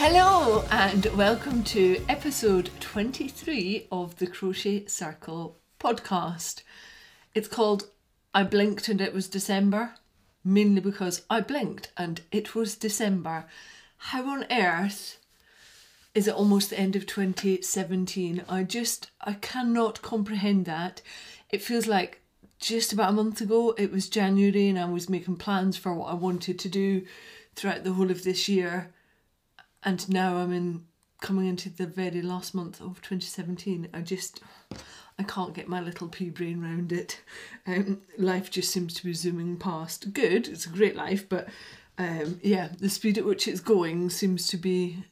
Hello, and welcome to episode 23 of the Crochet Circle podcast. It's called I Blinked and It Was December, mainly because I blinked and it was December. How on earth is it almost the end of 2017? I just, I cannot comprehend that. It feels like just about a month ago it was January and I was making plans for what I wanted to do throughout the whole of this year and now I'm in coming into the very last month of 2017. I just I can't get my little pea brain round it. Um, life just seems to be zooming past. Good, it's a great life, but um, yeah, the speed at which it's going seems to be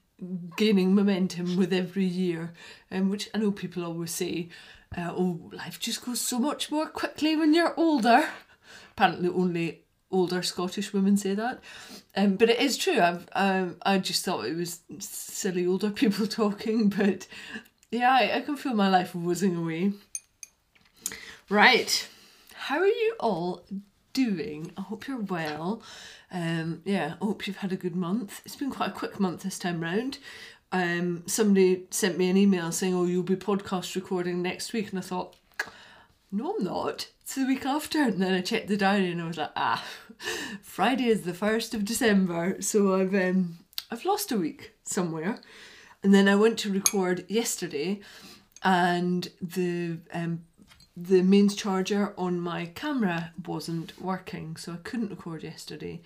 gaining momentum with every year, um, which I know people always say, uh, oh, life just goes so much more quickly when you're older. Apparently, only older Scottish women say that. Um, but it is true. I've I just thought it was silly older people talking, but yeah, I, I can feel my life whizzing away. Right, how are you all doing? I hope you're well. Um, yeah, I hope you've had a good month. It's been quite a quick month this time round. Um, somebody sent me an email saying, "Oh, you'll be podcast recording next week," and I thought, "No, I'm not." It's the week after, and then I checked the diary and I was like, "Ah, Friday is the first of December, so I've um, I've lost a week somewhere." And then I went to record yesterday, and the um, the mains charger on my camera wasn't working, so I couldn't record yesterday.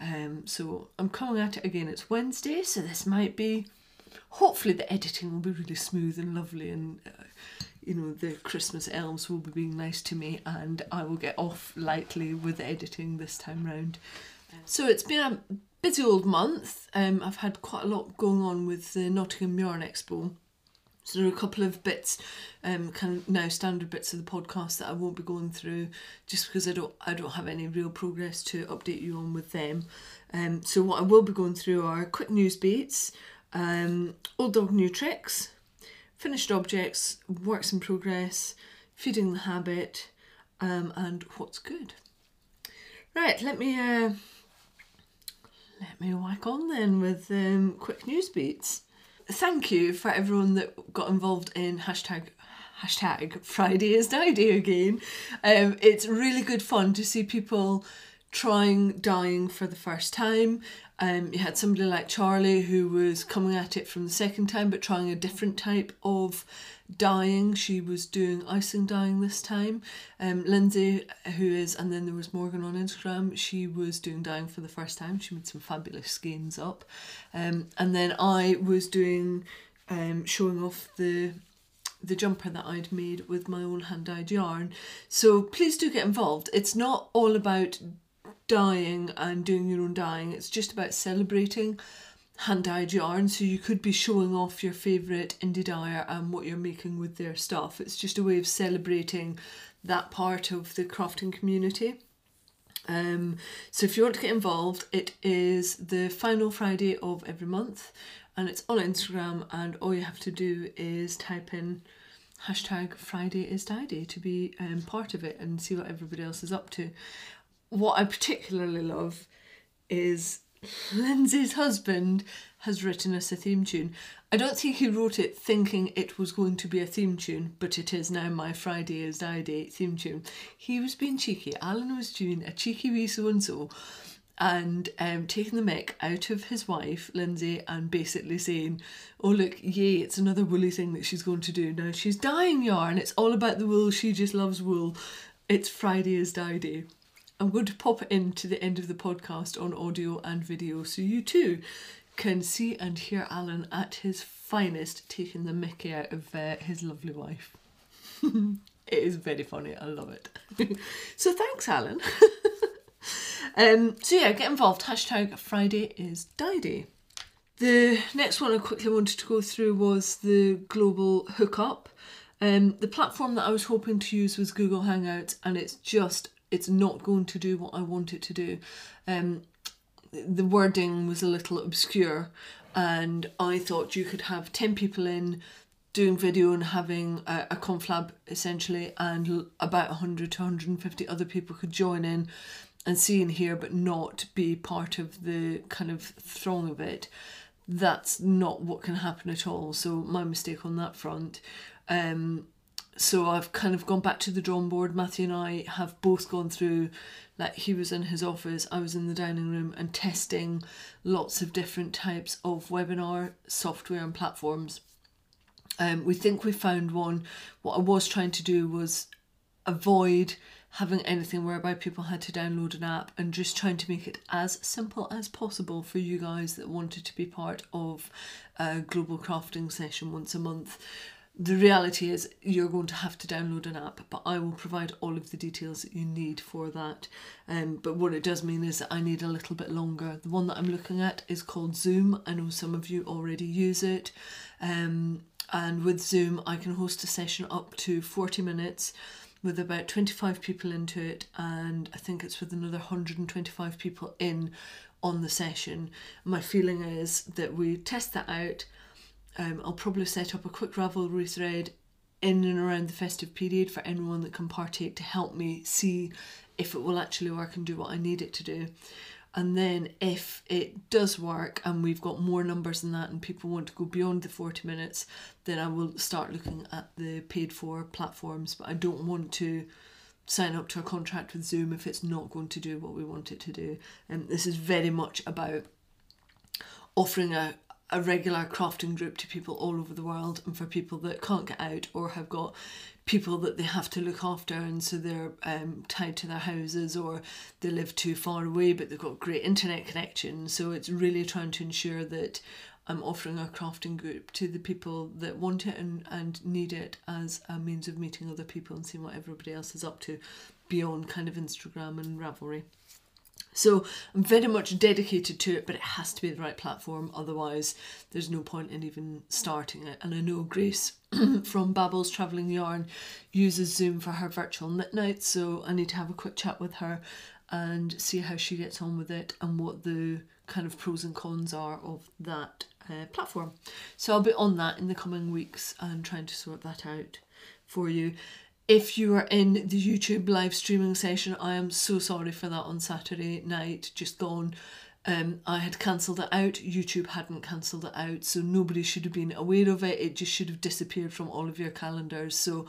Um, so I'm coming at it again. It's Wednesday, so this might be. Hopefully, the editing will be really smooth and lovely, and uh, you know the Christmas elves will be being nice to me, and I will get off lightly with editing this time round. So it's been a busy old month. Um, I've had quite a lot going on with the Nottingham Yarn Expo. So there are a couple of bits, um, kind of now standard bits of the podcast that I won't be going through, just because I don't I don't have any real progress to update you on with them. Um, so what I will be going through are quick news beats, um, old dog new tricks, finished objects, works in progress, feeding the habit, um, and what's good. Right, let me uh, let me whack on then with um, quick news beats. Thank you for everyone that got involved in hashtag hashtag Friday is Dye Day again. Um, it's really good fun to see people trying dyeing for the first time. Um, you had somebody like Charlie who was coming at it from the second time but trying a different type of dyeing. She was doing icing dyeing this time. Um, Lindsay, who is, and then there was Morgan on Instagram, she was doing dyeing for the first time. She made some fabulous skeins up. Um, and then I was doing, um, showing off the the jumper that I'd made with my own hand dyed yarn. So please do get involved. It's not all about dyeing and doing your own dyeing, it's just about celebrating hand dyed yarn. So you could be showing off your favourite indie dyer and what you're making with their stuff. It's just a way of celebrating that part of the crafting community. Um, so if you want to get involved, it is the final Friday of every month and it's on Instagram and all you have to do is type in hashtag Friday is Dye Day to be um, part of it and see what everybody else is up to. What I particularly love is Lindsay's husband has written us a theme tune. I don't think he wrote it thinking it was going to be a theme tune, but it is now my Friday is Dye Day theme tune. He was being cheeky. Alan was doing a cheeky wee so and so and um, taking the mick out of his wife, Lindsay, and basically saying, Oh, look, yay, it's another woolly thing that she's going to do. Now she's dyeing yarn, it's all about the wool, she just loves wool. It's Friday is dye day. I'm going to pop it into the end of the podcast on audio and video so you too can see and hear Alan at his finest taking the mickey out of uh, his lovely wife. it is very funny, I love it. so thanks, Alan. um, so yeah, get involved. Hashtag Friday is Dye Day. The next one I quickly wanted to go through was the global hookup. Um, the platform that I was hoping to use was Google Hangouts, and it's just it's not going to do what I want it to do. Um, the wording was a little obscure, and I thought you could have 10 people in doing video and having a, a conflab essentially, and about 100 to 150 other people could join in and see and hear, but not be part of the kind of throng of it. that's not what can happen at all. So my mistake on that front. Um, so I've kind of gone back to the drawing board. Matthew and I have both gone through, like he was in his office, I was in the dining room, and testing lots of different types of webinar software and platforms. Um, we think we found one. What I was trying to do was avoid having anything whereby people had to download an app and just trying to make it as simple as possible for you guys that wanted to be part of a global crafting session once a month. The reality is, you're going to have to download an app, but I will provide all of the details that you need for that. Um, but what it does mean is that I need a little bit longer. The one that I'm looking at is called Zoom. I know some of you already use it. Um, and with Zoom, I can host a session up to 40 minutes with about 25 people into it, and I think it's with another 125 people in on the session. My feeling is that we test that out. Um, I'll probably set up a quick Ravelry thread in and around the festive period for anyone that can partake to help me see if it will actually work and do what I need it to do. And then if it does work and we've got more numbers than that and people want to go beyond the 40 minutes, then I will start looking at the paid for platforms. But I don't want to sign up to a contract with Zoom if it's not going to do what we want it to do. And this is very much about offering a, a regular crafting group to people all over the world and for people that can't get out or have got people that they have to look after and so they're um, tied to their houses or they live too far away but they've got great internet connection so it's really trying to ensure that I'm offering a crafting group to the people that want it and, and need it as a means of meeting other people and seeing what everybody else is up to beyond kind of Instagram and Ravelry. So I'm very much dedicated to it, but it has to be the right platform. Otherwise, there's no point in even starting it. And I know Grace from Babbles Travelling Yarn uses Zoom for her virtual knit so I need to have a quick chat with her and see how she gets on with it and what the kind of pros and cons are of that uh, platform. So I'll be on that in the coming weeks and trying to sort that out for you if you are in the YouTube live streaming session, I am so sorry for that on Saturday night, just gone. Um, I had cancelled it out, YouTube hadn't cancelled it out, so nobody should have been aware of it. It just should have disappeared from all of your calendars. So,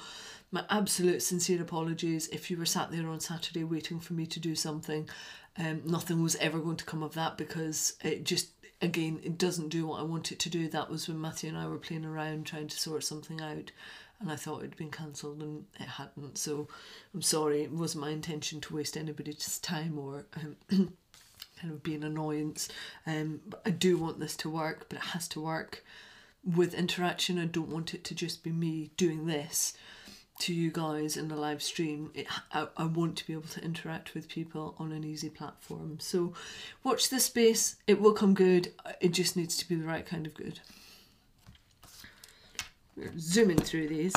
my absolute sincere apologies if you were sat there on Saturday waiting for me to do something. Um, nothing was ever going to come of that because it just, again, it doesn't do what I want it to do. That was when Matthew and I were playing around trying to sort something out and I thought it had been cancelled and it hadn't. So I'm sorry, it wasn't my intention to waste anybody's time or um, kind of be an annoyance. Um, but I do want this to work, but it has to work with interaction. I don't want it to just be me doing this to you guys in the live stream. It, I, I want to be able to interact with people on an easy platform. So watch this space. It will come good. It just needs to be the right kind of good we're zooming through these.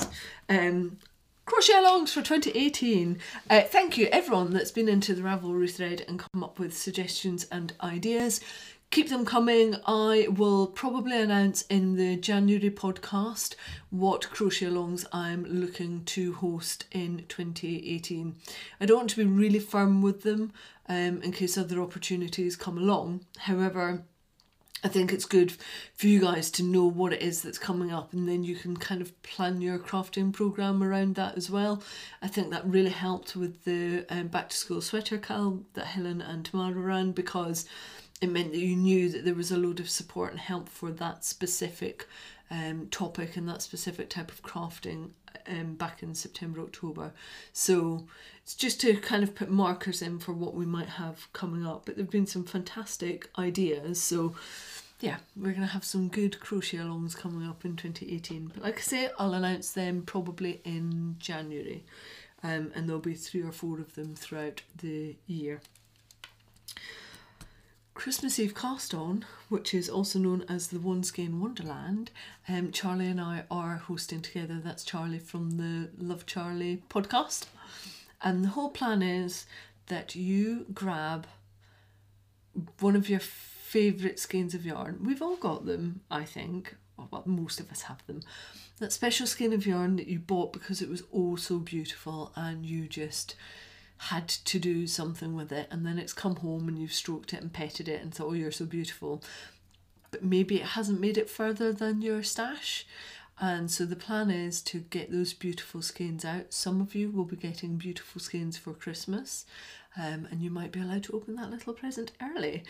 Um, crochet alongs for 2018. Uh, thank you everyone that's been into the Ravelry thread and come up with suggestions and ideas. Keep them coming. I will probably announce in the January podcast what crochet alongs I'm looking to host in 2018. I don't want to be really firm with them um, in case other opportunities come along. However, I think it's good for you guys to know what it is that's coming up, and then you can kind of plan your crafting program around that as well. I think that really helped with the um, back to school sweater cal that Helen and Tamara ran because it meant that you knew that there was a load of support and help for that specific um, topic and that specific type of crafting um, back in September, October. So it's just to kind of put markers in for what we might have coming up. But there have been some fantastic ideas. So yeah, we're going to have some good crochet alongs coming up in 2018. But like I say, I'll announce them probably in January. Um, and there'll be three or four of them throughout the year. Christmas Eve Cast On, which is also known as the One Skein Wonderland, um, Charlie and I are hosting together. That's Charlie from the Love Charlie podcast. And the whole plan is that you grab one of your favourite skeins of yarn. We've all got them, I think. Well, most of us have them. That special skein of yarn that you bought because it was oh so beautiful and you just had to do something with it and then it's come home and you've stroked it and petted it and thought, oh, you're so beautiful. but maybe it hasn't made it further than your stash. And so the plan is to get those beautiful skeins out. Some of you will be getting beautiful skeins for Christmas, um, and you might be allowed to open that little present early.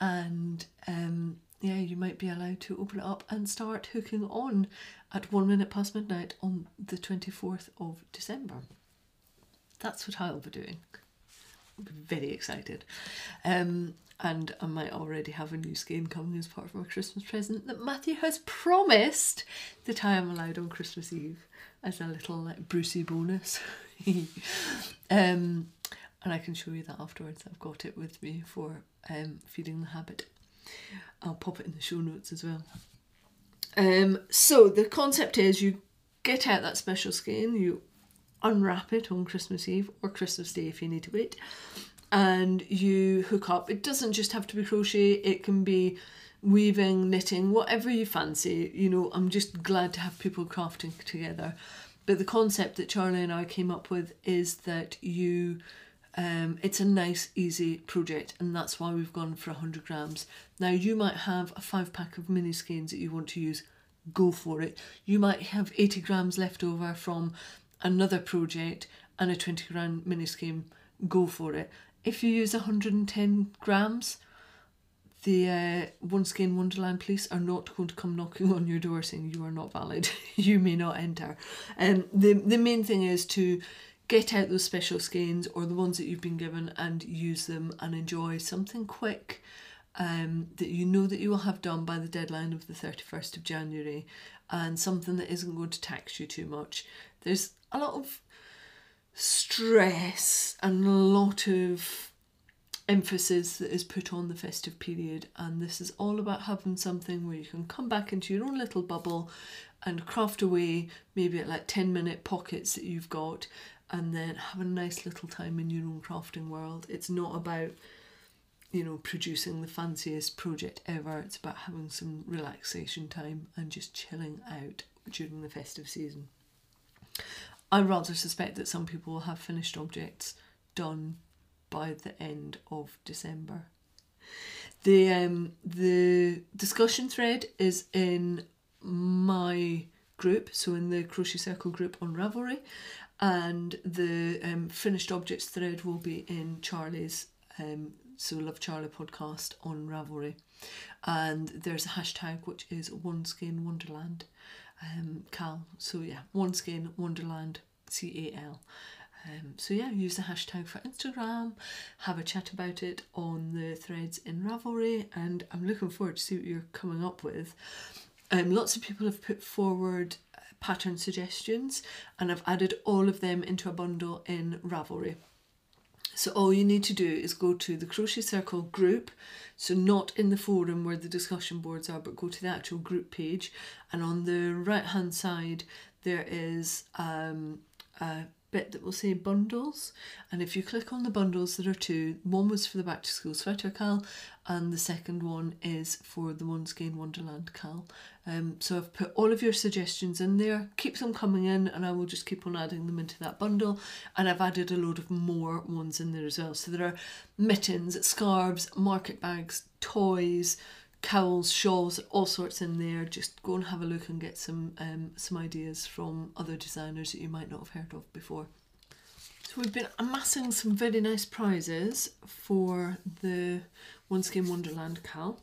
And um, yeah, you might be allowed to open it up and start hooking on at one minute past midnight on the 24th of December. That's what I'll be doing. I'll be very excited. Um, and I might already have a new skein coming as part of my Christmas present that Matthew has promised that I am allowed on Christmas Eve as a little like Brucey bonus. um, and I can show you that afterwards. I've got it with me for um, feeding the habit. I'll pop it in the show notes as well. Um, so the concept is you get out that special skein, you unwrap it on Christmas Eve or Christmas Day if you need to wait, and you hook up. It doesn't just have to be crochet, it can be weaving, knitting, whatever you fancy. You know, I'm just glad to have people crafting together. But the concept that Charlie and I came up with is that you um, it's a nice, easy project, and that's why we've gone for 100 grams. Now, you might have a five pack of mini skeins that you want to use, go for it. You might have 80 grams left over from another project and a 20 gram mini skein, go for it. If you use 110 grams, the uh, One Skein Wonderland police are not going to come knocking on your door saying you are not valid. you may not enter. And um, the the main thing is to get out those special skeins or the ones that you've been given and use them and enjoy something quick um, that you know that you will have done by the deadline of the 31st of January and something that isn't going to tax you too much. There's a lot of stress and a lot of emphasis that is put on the festive period and this is all about having something where you can come back into your own little bubble and craft away maybe at like 10 minute pockets that you've got and then have a nice little time in your own crafting world. It's not about, you know, producing the fanciest project ever. It's about having some relaxation time and just chilling out during the festive season. I rather suspect that some people will have finished objects done by the end of December. The um the discussion thread is in my group, so in the Crochet Circle group on Ravelry, and the um, finished objects thread will be in Charlie's um, so Love Charlie podcast on Ravelry, and there's a hashtag which is One Skein Wonderland, um, Cal. So yeah, One Skein Wonderland C A L. Um, so yeah, use the hashtag for Instagram, have a chat about it on the threads in Ravelry, and I'm looking forward to see what you're coming up with. Um, lots of people have put forward pattern suggestions and I've added all of them into a bundle in Ravelry. So all you need to do is go to the Crochet Circle group, so not in the forum where the discussion boards are, but go to the actual group page and on the right hand side there is um, a bit that will say bundles. And if you click on the bundles there are two. One was for the back to school sweater cal and the second one is for the one skein wonderland cal. Um, so I've put all of your suggestions in there. Keep them coming in and I will just keep on adding them into that bundle. And I've added a load of more ones in there as well. So there are mittens scarves market bags toys cowls, shawls, all sorts in there. Just go and have a look and get some um, some ideas from other designers that you might not have heard of before. So we've been amassing some very nice prizes for the One Skein Wonderland Cal.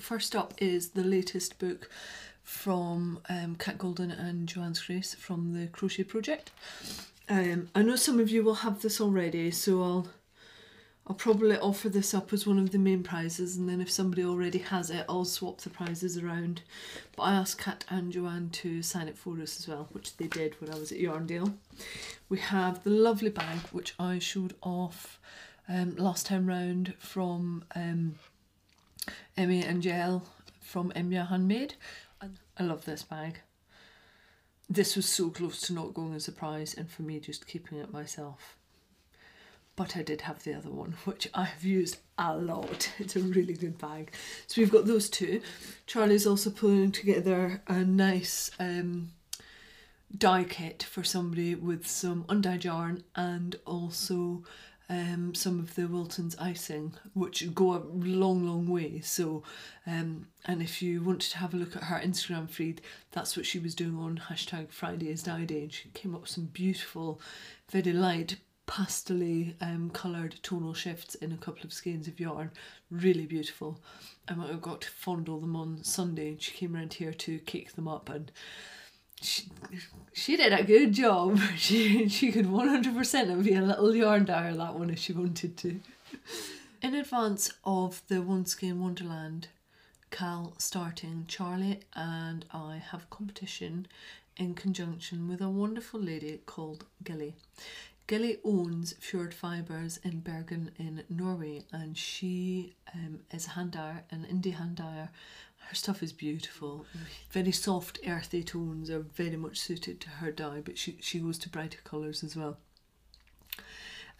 First up is the latest book from um, Kat Goldin and Joanne Scrace from the Crochet Project. Um, I know some of you will have this already, so I'll I'll probably offer this up as one of the main prizes and then if somebody already has it I'll swap the prizes around. But I asked Kat and Joanne to sign it for us as well, which they did when I was at Yarndale. We have the lovely bag which I showed off um, last time round from um, Emmy and Jel from Emya Handmade. I love this bag. This was so close to not going as a prize and for me just keeping it myself but I did have the other one, which I've used a lot. It's a really good bag. So we've got those two. Charlie's also pulling together a nice um, dye kit for somebody with some undyed yarn and also um, some of the Wilton's icing, which go a long, long way. So, um, and if you wanted to have a look at her Instagram feed, that's what she was doing on hashtag Friday is Dye Day. And she came up with some beautiful, very light, pastely um, coloured tonal shifts in a couple of skeins of yarn. Really beautiful. And I got to fondle them on Sunday, and she came around here to cake them up and she, she did a good job. She she could one hundred percent be a little yarn dyer that one if she wanted to. In advance of the One Skein Wonderland Cal starting, Charlie and I have competition in conjunction with a wonderful lady called Gilly. Gilly owns Fjord Fibres in Bergen in Norway and she um, is a hand dyer, an indie hand dyer her stuff is beautiful. Very soft, earthy tones are very much suited to her dye, but she, she goes to brighter colours as well.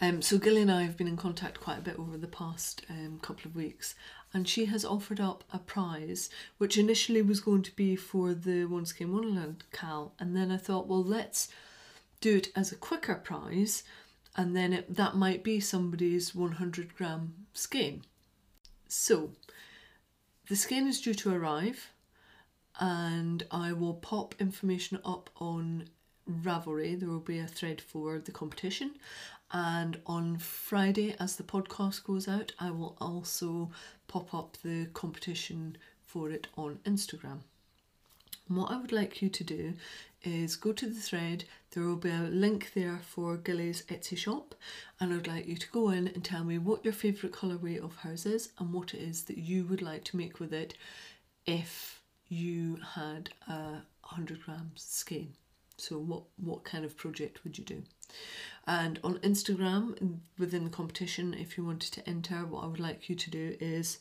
Um, so Gilly and I have been in contact quite a bit over the past um, couple of weeks, and she has offered up a prize, which initially was going to be for the One Skein Wonderland Cal, and then I thought, well, let's do it as a quicker prize, and then it, that might be somebody's 100 gram skein. So the skein is due to arrive and I will pop information up on Ravelry. There will be a thread for the competition. And on Friday, as the podcast goes out, I will also pop up the competition for it on Instagram. And what I would like you to do is go to the thread. There will be a link there for Gilly's Etsy shop, and I'd like you to go in and tell me what your favourite colourway of hers is and what it is that you would like to make with it if you had a 100 grams skein. So, what, what kind of project would you do? And on Instagram, within the competition, if you wanted to enter, what I would like you to do is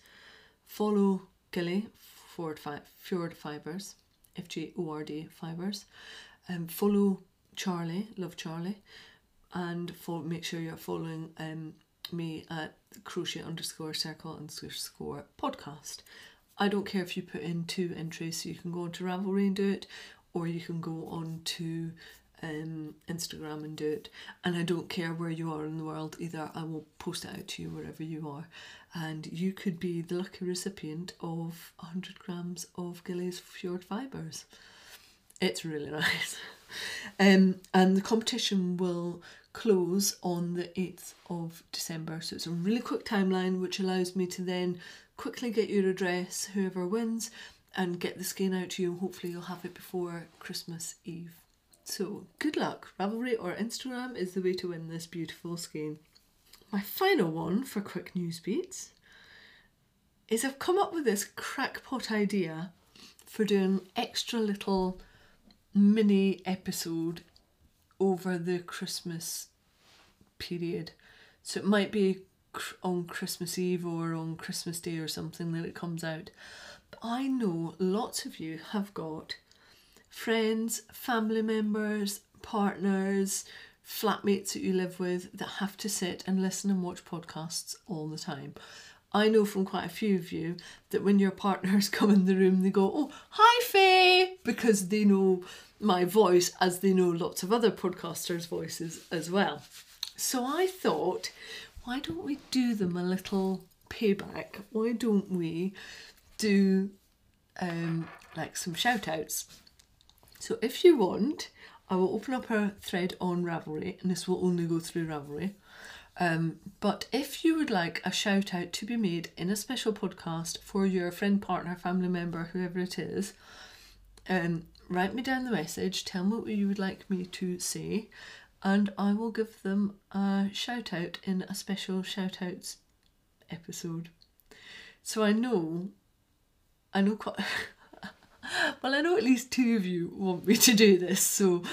follow Gilly Fjord, Fjord Fibres FGORD Fibres. and follow Charlie, love Charlie, and for, make sure you're following um, me at crochet underscore circle underscore podcast. I don't care if you put in two entries, so you can go onto Ravelry and do it, or you can go on to um, Instagram and do it. And I don't care where you are in the world either, I will post it out to you wherever you are. And you could be the lucky recipient of 100 grams of Gilly's Fjord Fibres. It's really nice. Um, and the competition will close on the 8th of December. So it's a really quick timeline, which allows me to then quickly get your address, whoever wins, and get the skein out to you. Hopefully, you'll have it before Christmas Eve. So, good luck. Ravelry or Instagram is the way to win this beautiful skein. My final one for quick news beats is I've come up with this crackpot idea for doing extra little mini episode over the Christmas period. So it might be on Christmas Eve or on Christmas Day or something that it comes out. But I know lots of you have got friends, family members, partners, flatmates that you live with that have to sit and listen and watch podcasts all the time. I know from quite a few of you that when your partners come in the room, they go, Oh, hi, Faye, because they know my voice as they know lots of other podcasters' voices as well. So I thought, why don't we do them a little payback? Why don't we do um, like some shout outs? So if you want, I will open up a thread on Ravelry, and this will only go through Ravelry. Um, but if you would like a shout out to be made in a special podcast for your friend, partner, family member, whoever it is, um, write me down the message, tell me what you would like me to say, and I will give them a shout out in a special shout outs episode. So I know, I know quite. well, I know at least two of you want me to do this, so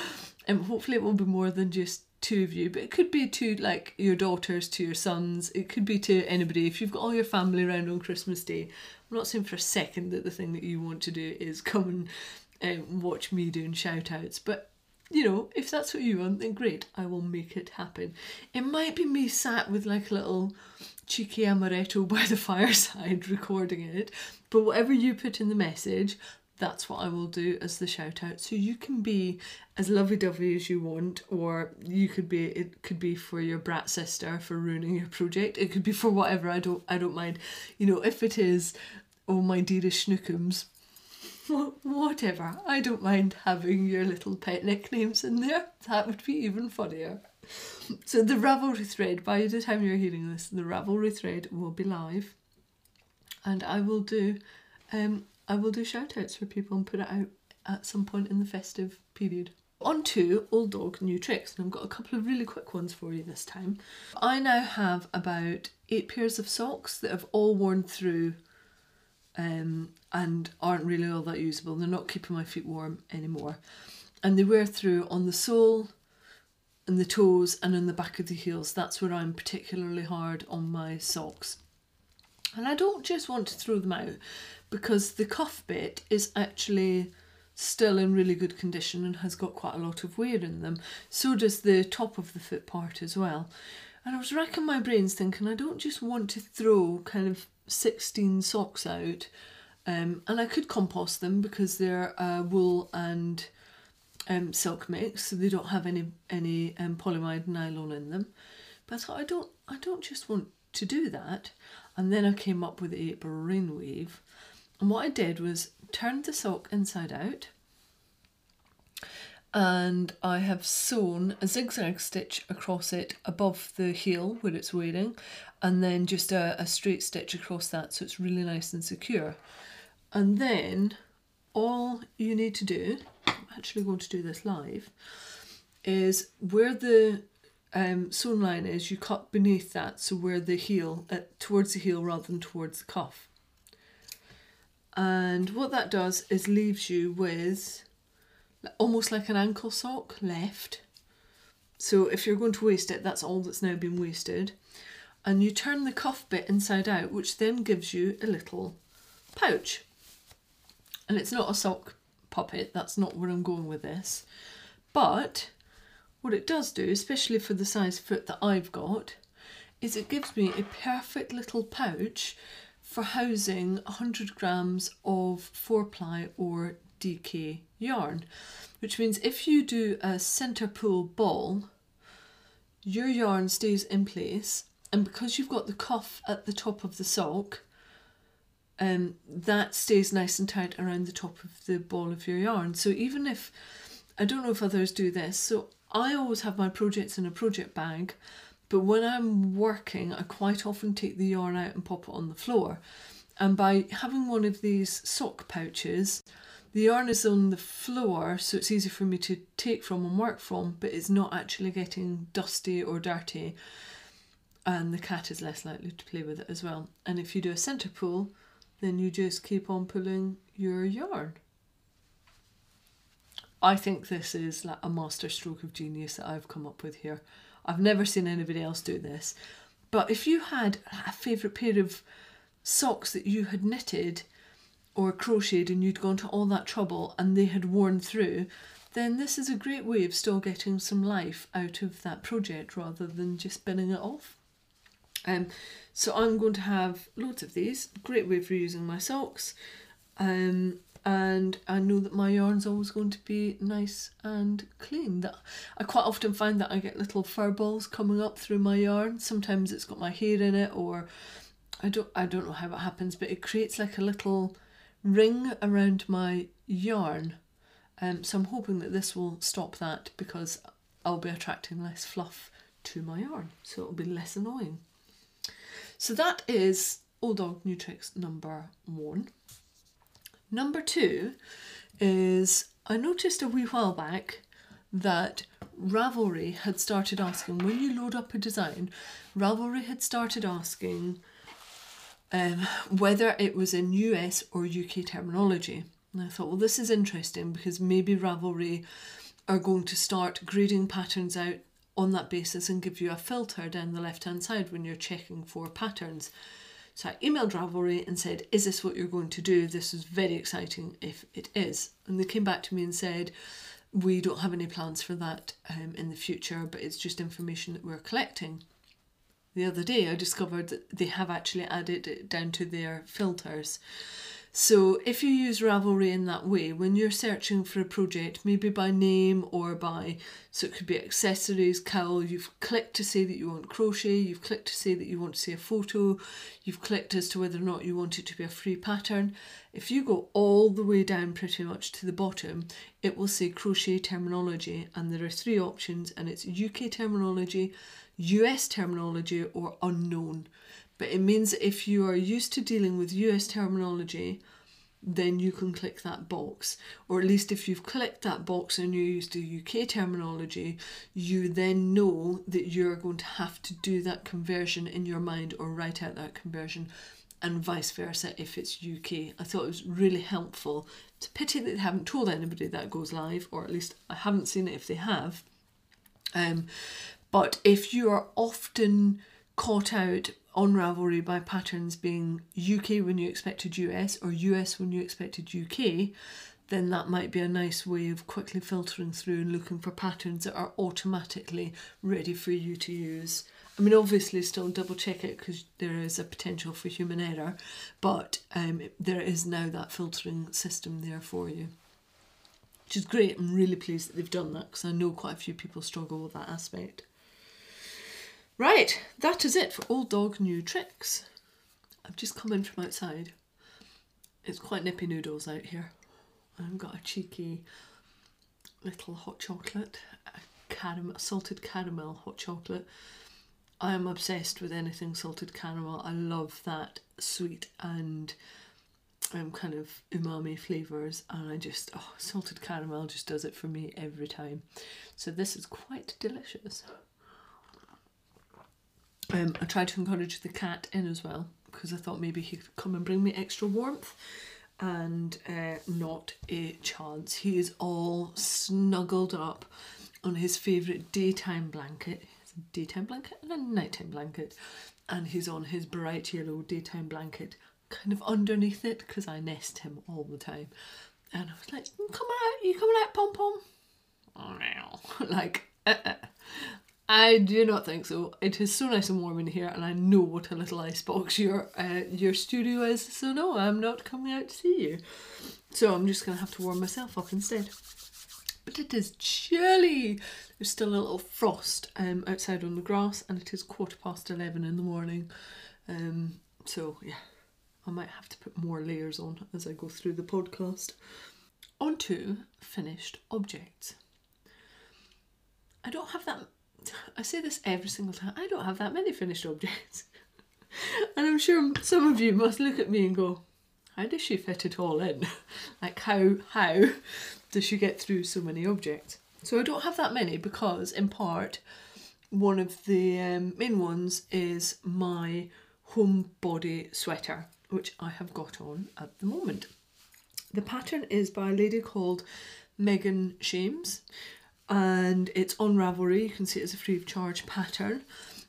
um, hopefully it will be more than just two of you, but it could be to like your daughters, to your sons, it could be to anybody. If you've got all your family around on Christmas Day, I'm not saying for a second that the thing that you want to do is come and um, watch me doing shout outs, but you know, if that's what you want, then great, I will make it happen. It might be me sat with like a little cheeky amaretto by the fireside recording it, but whatever you put in the message, that's what I will do as the shout out. So you can be as lovey dovey as you want, or you could be it could be for your brat sister for ruining your project. It could be for whatever. I don't I don't mind. You know, if it is, oh my dearest schnookums, whatever. I don't mind having your little pet nicknames in there. That would be even funnier. So the Ravelry thread, by the time you're hearing this, the Ravelry thread will be live. And I will do um I will do shout outs for people and put it out at some point in the festive period. On to Old Dog New Tricks, and I've got a couple of really quick ones for you this time. I now have about eight pairs of socks that have all worn through um, and aren't really all that usable. They're not keeping my feet warm anymore. And they wear through on the sole, and the toes, and on the back of the heels. That's where I'm particularly hard on my socks. And I don't just want to throw them out because the cuff bit is actually still in really good condition and has got quite a lot of wear in them. So does the top of the foot part as well. And I was racking my brains thinking I don't just want to throw kind of 16 socks out. Um, and I could compost them because they're uh, wool and um, silk mix, so they don't have any any um, polyamide nylon in them. But I thought I don't I don't just want to do that. And then I came up with a brainwave and what I did was turned the sock inside out and I have sewn a zigzag stitch across it above the heel where it's wearing and then just a, a straight stitch across that so it's really nice and secure. And then all you need to do, I'm actually going to do this live, is where the um, sewn line is, you cut beneath that, so where the heel, uh, towards the heel rather than towards the cuff. And what that does is leaves you with almost like an ankle sock left. So if you're going to waste it, that's all that's now been wasted. And you turn the cuff bit inside out, which then gives you a little pouch. And it's not a sock puppet, that's not where I'm going with this. But what it does do, especially for the size foot that I've got, is it gives me a perfect little pouch for housing 100 grams of 4 ply or DK yarn, which means if you do a centre pull ball, your yarn stays in place, and because you've got the cuff at the top of the sock, um, that stays nice and tight around the top of the ball of your yarn. So even if I don't know if others do this, so I always have my projects in a project bag but when I'm working, I quite often take the yarn out and pop it on the floor. And by having one of these sock pouches, the yarn is on the floor, so it's easy for me to take from and work from, but it's not actually getting dusty or dirty. And the cat is less likely to play with it as well. And if you do a centre pull, then you just keep on pulling your yarn. I think this is like a master stroke of genius that I've come up with here. I've never seen anybody else do this. But if you had a favourite pair of socks that you had knitted or crocheted and you'd gone to all that trouble and they had worn through, then this is a great way of still getting some life out of that project rather than just binning it off. Um, so I'm going to have loads of these. Great way for using my socks. Um, and I know that my yarn's always going to be nice and clean. That I quite often find that I get little fur balls coming up through my yarn. Sometimes it's got my hair in it, or I don't I don't know how it happens, but it creates like a little ring around my yarn. Um, so I'm hoping that this will stop that because I'll be attracting less fluff to my yarn, so it'll be less annoying. So that is Old Dog New Tricks number one. Number two is I noticed a wee while back that Ravelry had started asking when you load up a design, Ravelry had started asking um, whether it was in US or UK terminology. And I thought, well, this is interesting because maybe Ravelry are going to start grading patterns out on that basis and give you a filter down the left hand side when you're checking for patterns. So I emailed Ravelry and said, Is this what you're going to do? This is very exciting if it is. And they came back to me and said, We don't have any plans for that um, in the future, but it's just information that we're collecting. The other day, I discovered that they have actually added it down to their filters. So if you use Ravelry in that way, when you're searching for a project, maybe by name or by, so it could be accessories, cowl, you've clicked to say that you want crochet, you've clicked to say that you want to see a photo, you've clicked as to whether or not you want it to be a free pattern. If you go all the way down pretty much to the bottom, it will say crochet terminology and there are three options and it's UK terminology, US terminology or unknown. But it means if you are used to dealing with US terminology, then you can click that box. Or at least if you've clicked that box and you're used to UK terminology, you then know that you're going to have to do that conversion in your mind or write out that conversion and vice versa if it's UK. I thought it was really helpful. It's a pity that they haven't told anybody that goes live, or at least I haven't seen it if they have. Um, but if you are often caught out on Ravelry by patterns being UK when you expected US or US when you expected UK, then that might be a nice way of quickly filtering through and looking for patterns that are automatically ready for you to use. I mean, obviously, still double check it because there is a potential for human error, but um, there is now that filtering system there for you, which is great. I'm really pleased that they've done that because I know quite a few people struggle with that aspect. Right, that is it for Old Dog New Tricks. I've just come in from outside. It's quite nippy noodles out here. I've got a cheeky little hot chocolate, a salted caramel hot chocolate. I am obsessed with anything salted caramel. I love that sweet and um, kind of umami flavours, and I just, oh, salted caramel just does it for me every time. So, this is quite delicious. Um, I tried to encourage the cat in as well because I thought maybe he could come and bring me extra warmth, and uh, not a chance. He is all snuggled up on his favourite daytime blanket. It's a daytime blanket and a nighttime blanket, and he's on his bright yellow daytime blanket, kind of underneath it because I nest him all the time. And I was like, "Come out, you coming out, pom pom?" like, uh -uh. I do not think so. It is so nice and warm in here, and I know what a little icebox your uh, your studio is. So no, I'm not coming out to see you. So I'm just gonna have to warm myself up instead. But it is chilly. There's still a little frost um, outside on the grass, and it is quarter past eleven in the morning. Um, so yeah, I might have to put more layers on as I go through the podcast. On to finished objects. I don't have that I say this every single time. I don't have that many finished objects. and I'm sure some of you must look at me and go, how does she fit it all in? like how how does she get through so many objects? So I don't have that many because in part one of the um, main ones is my home body sweater, which I have got on at the moment. The pattern is by a lady called Megan Shames and it's on Ravelry. You can see it as a free of charge pattern.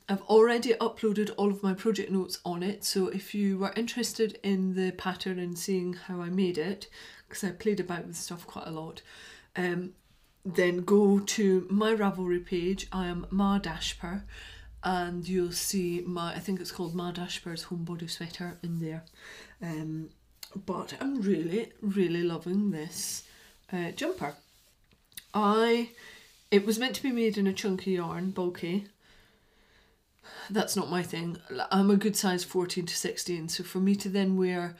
I've already uploaded all of my project notes on it, so if you were interested in the pattern and seeing how I made it, because I played about with stuff quite a lot, um, then go to my Ravelry page. I am Ma Dashper, and you'll see my, I think it's called Ma Dashper's Home Body Sweater in there. Um, but I'm really, really loving this uh, jumper. I it was meant to be made in a chunky yarn, bulky. That's not my thing. I'm a good size 14 to 16, so for me to then wear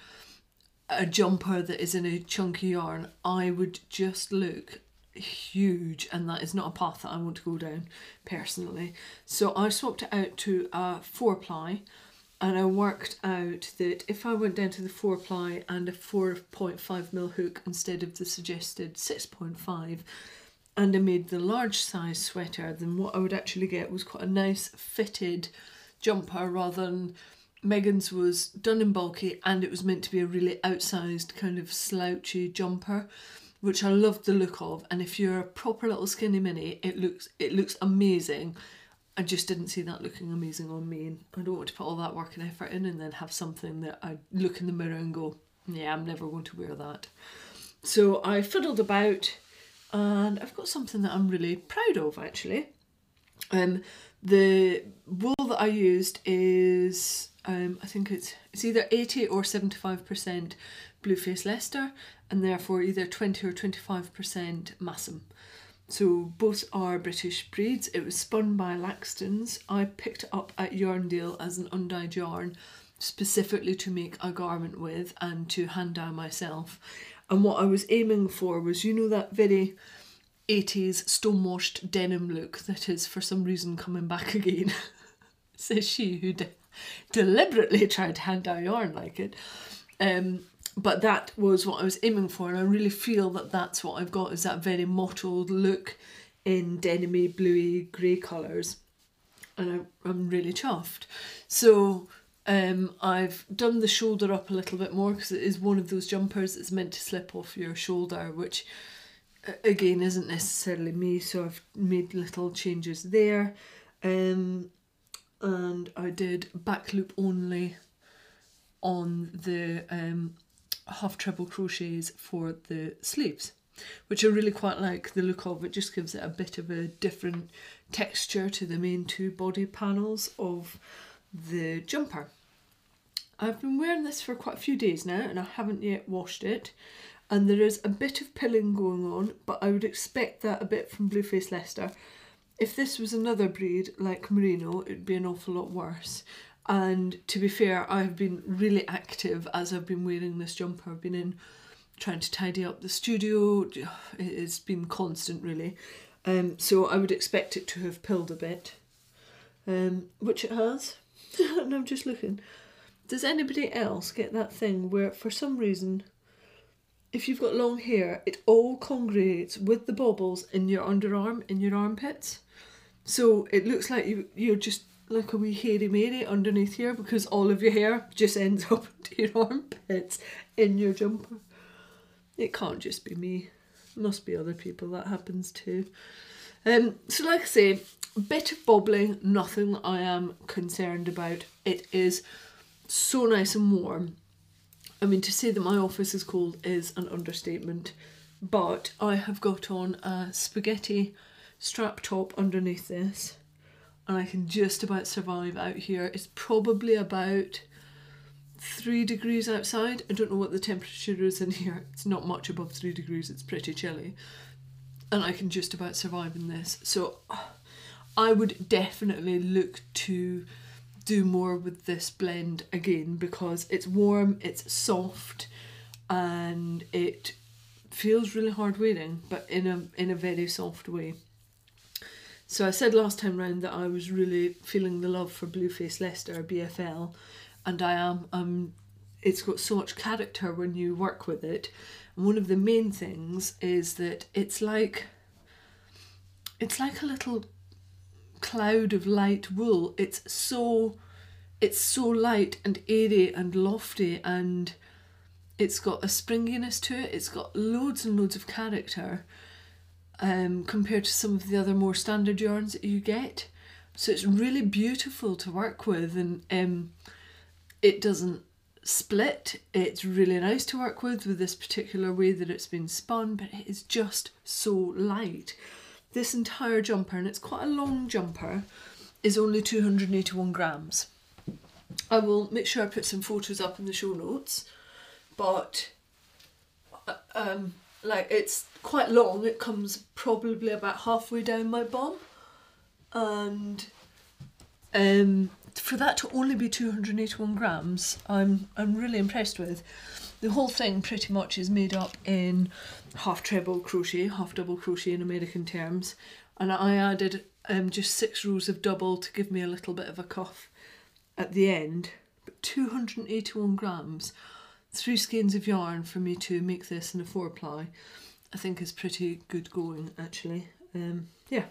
a jumper that is in a chunky yarn, I would just look huge, and that is not a path that I want to go down personally. So I swapped it out to a four ply, and I worked out that if I went down to the four ply and a 4.5 mil hook instead of the suggested 6.5, and I made the large size sweater, then what I would actually get was quite a nice fitted jumper rather than Megan's was done in bulky and it was meant to be a really outsized kind of slouchy jumper, which I loved the look of. And if you're a proper little skinny mini, it looks it looks amazing. I just didn't see that looking amazing on me, and I don't want to put all that work and effort in and then have something that I look in the mirror and go, yeah, I'm never going to wear that. So I fiddled about and I've got something that I'm really proud of actually. Um, the wool that I used is um, I think it's it's either 80 or 75% Blueface Leicester and therefore either 20 or 25% Masham. So both are British breeds. It was spun by Laxton's. I picked it up at Yarndale as an undyed yarn specifically to make a garment with and to hand dye myself. And what I was aiming for was, you know, that very 80s stonewashed denim look that is for some reason coming back again, says she who de- deliberately tried to hand dye yarn like it. Um, but that was what I was aiming for, and I really feel that that's what I've got is that very mottled look in denimy, bluey, grey colours, and I, I'm really chuffed. So um, I've done the shoulder up a little bit more because it is one of those jumpers that's meant to slip off your shoulder, which again isn't necessarily me. So I've made little changes there, um, and I did back loop only on the um, half treble crochets for the sleeves which I really quite like the look of. It just gives it a bit of a different texture to the main two body panels of the jumper. I've been wearing this for quite a few days now and I haven't yet washed it and there is a bit of pilling going on but I would expect that a bit from Blueface Leicester. If this was another breed like Merino it would be an awful lot worse and to be fair I've been really active as I've been wearing this jumper. I've been in trying to tidy up the studio. It's been constant really. Um, so I would expect it to have pilled a bit, um, which it has. and I'm just looking. Does anybody else get that thing where, for some reason, if you've got long hair, it all congregates with the bobbles in your underarm, in your armpits? So it looks like you, you're just like a wee hairy Mary underneath here because all of your hair just ends up into your armpits in your jumper. It can't just be me. Must be other people that happens too. Um, so like I say, bit of bobbling, nothing I am concerned about. It is so nice and warm. I mean, to say that my office is cold is an understatement, but I have got on a spaghetti strap top underneath this, and I can just about survive out here. It's probably about three degrees outside. I don't know what the temperature is in here. It's not much above three degrees, it's pretty chilly. And I can just about survive in this. So I would definitely look to do more with this blend again because it's warm, it's soft, and it feels really hard wearing, but in a in a very soft way. So I said last time round that I was really feeling the love for Blueface Leicester BFL, and I am. Um, it's got so much character when you work with it. And one of the main things is that it's like it's like a little cloud of light wool. It's so it's so light and airy and lofty and it's got a springiness to it. It's got loads and loads of character um, compared to some of the other more standard yarns that you get. So it's really beautiful to work with and um, it doesn't split. It's really nice to work with with this particular way that it's been spun, but it is just so light. This entire jumper, and it's quite a long jumper, is only 281 grams. I will make sure I put some photos up in the show notes, but uh, um, like it's quite long. It comes probably about halfway down my bum, and um, for that to only be 281 grams, I'm I'm really impressed with. The whole thing pretty much is made up in half treble crochet, half double crochet in American terms, and I added um, just six rows of double to give me a little bit of a cuff at the end. But 281 grams, three skeins of yarn for me to make this in a four ply, I think is pretty good going actually. Um, yeah,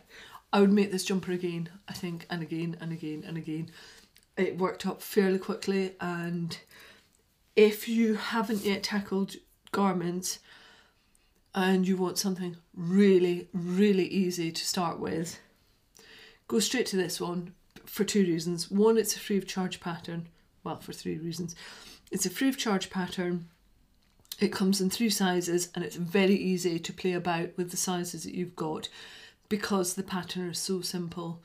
I would make this jumper again, I think, and again and again and again. It worked up fairly quickly and if you haven't yet tackled garments and you want something really, really easy to start with, go straight to this one for two reasons. One, it's a free of charge pattern. Well, for three reasons. It's a free of charge pattern. It comes in three sizes and it's very easy to play about with the sizes that you've got because the pattern is so simple.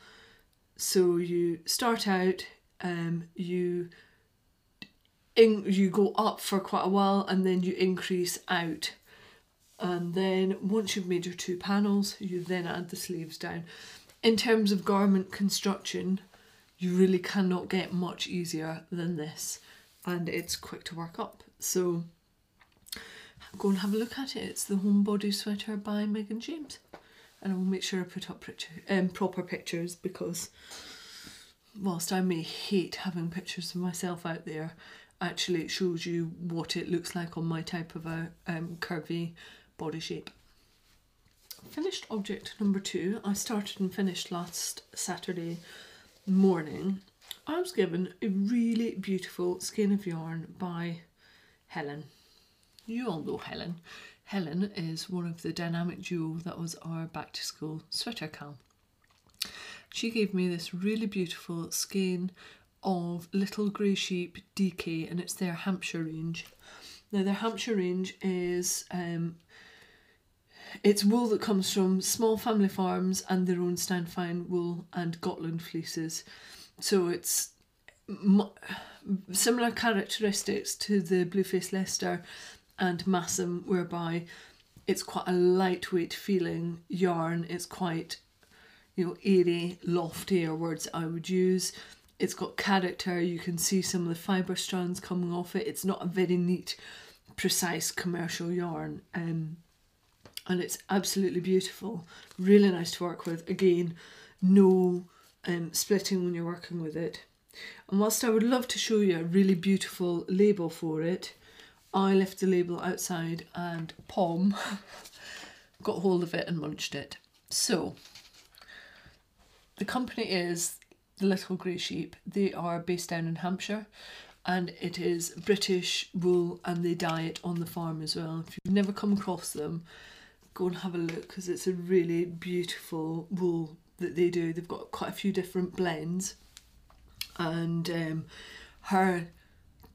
So you start out, um, you in, you go up for quite a while and then you increase out. And then once you've made your two panels, you then add the sleeves down. In terms of garment construction, you really cannot get much easier than this and it's quick to work up. So go and have a look at it. It's the Homebody Sweater by Megan James. And I will make sure I put up picture, um, proper pictures because whilst I may hate having pictures of myself out there, actually it shows you what it looks like on my type of a um, curvy body shape. Finished object number two, I started and finished last Saturday morning. I was given a really beautiful skein of yarn by Helen. You all know Helen. Helen is one of the dynamic duo that was our back to school sweater cal. She gave me this really beautiful skein of Little Grey Sheep DK and it's their Hampshire range. Now their Hampshire range is um, it's wool that comes from small family farms and their own Stand-Fine wool and Gotland fleeces. So it's similar characteristics to the Blueface Leicester and Masham, whereby it's quite a lightweight feeling yarn. It's quite, you know, airy, lofty are words I would use. It's got character. You can see some of the fibre strands coming off it. It's not a very neat, precise commercial yarn. Um, and it's absolutely beautiful. Really nice to work with. Again, no um, splitting when you're working with it. And whilst I would love to show you a really beautiful label for it, I left the label outside and Pom got hold of it and munched it. So, the company is the Little Grey Sheep. They are based down in Hampshire and it is British wool and they dye it on the farm as well. If you've never come across them, go and have a look because it's a really beautiful wool that they do. They've got quite a few different blends and um, her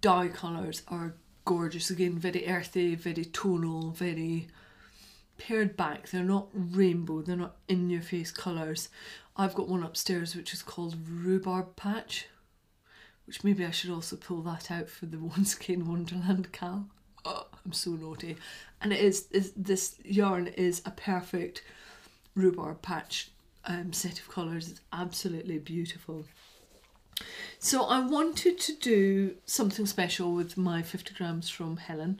dye colours are gorgeous. Again, very earthy, very tonal, very pared back. They're not rainbow, they're not in your face colours. I've got one upstairs which is called Rhubarb Patch, which maybe I should also pull that out for the One Skein Wonderland Cal. Oh, I'm so naughty. And it is, is this yarn is a perfect rhubarb patch um, set of colours. It's absolutely beautiful. So I wanted to do something special with my 50 grams from Helen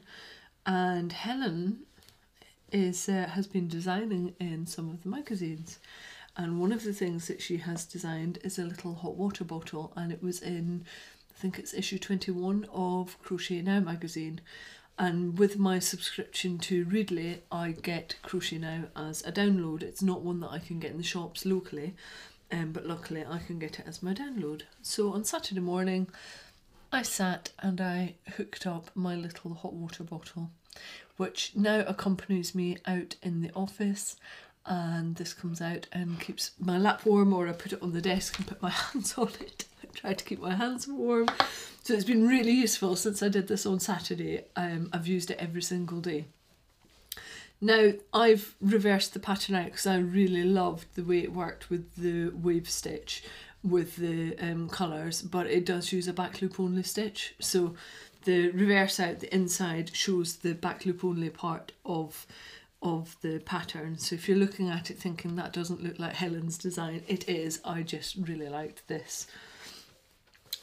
and Helen is uh, has been designing in some of the magazines and one of the things that she has designed is a little hot water bottle and it was in I think it's issue 21 of Crochet Now magazine and with my subscription to Readly I get Crochet Now as a download it's not one that I can get in the shops locally um, but luckily I can get it as my download. So on Saturday morning, I sat and I hooked up my little hot water bottle, which now accompanies me out in the office. And this comes out and keeps my lap warm, or I put it on the desk and put my hands on it. Try to keep my hands warm. So it's been really useful since I did this on Saturday. Um, I've used it every single day. Now I've reversed the pattern out because I really loved the way it worked with the wave stitch with the um, colours but it does use a back loop only stitch so the reverse out the inside shows the back loop only part of of the pattern so if you're looking at it thinking that doesn't look like Helen's design it is I just really liked this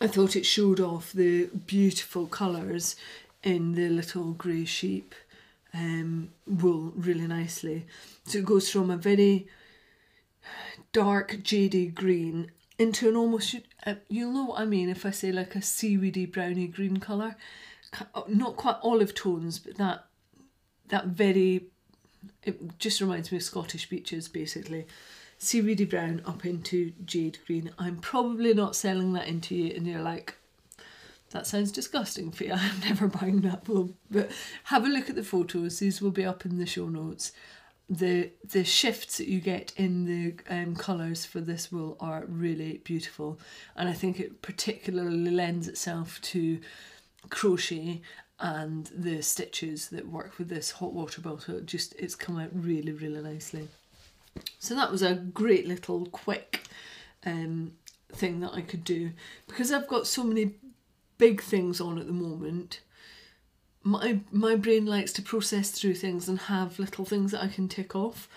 I thought it showed off the beautiful colours in the little grey sheep um, wool really nicely. So it goes from a very dark jaded green into an almost, uh, you'll know what I mean if I say like a seaweedy browny green colour. Uh, not quite olive tones, but that that very, it just reminds me of Scottish beaches basically. Seaweedy brown up into jade green. I'm probably not selling that into you and you're like, that sounds disgusting for you. I'm never buying that wool. But have a look at the photos. These will be up in the show notes. The the shifts that you get in the um, colours for this wool are really beautiful. And I think it particularly lends itself to crochet and the stitches that work with this hot water bottle. Just it's come out really, really nicely. So that was a great little quick um, thing that I could do because I've got so many big things on at the moment, my my brain likes to process through things and have little things that I can tick off.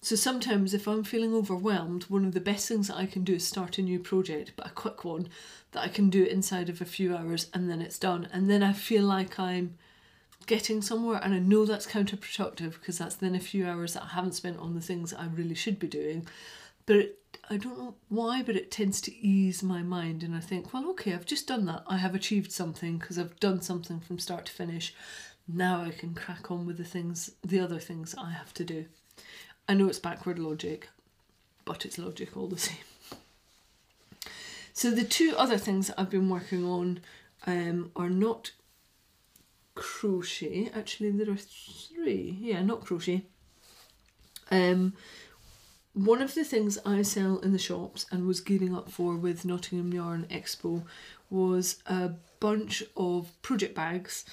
So sometimes if I'm feeling overwhelmed, one of the best things that I can do is start a new project, but a quick one that I can do inside of a few hours and then it's done. And then I feel like I'm getting somewhere and I know that's counterproductive because that's then a few hours that I haven't spent on the things I really should be doing. But it, I don't know why, but it tends to ease my mind and I think, well, okay, I've just done that. I have achieved something because I've done something from start to finish. Now I can crack on with the things, the other things I have to do. I know it's backward logic, but it's logic all the same. So the two other things I've been working on um, are not crochet. Actually, there are three. Yeah, not crochet. Um, one of the things I sell in the shops and was gearing up for with Nottingham Yarn Expo was a bunch of project bags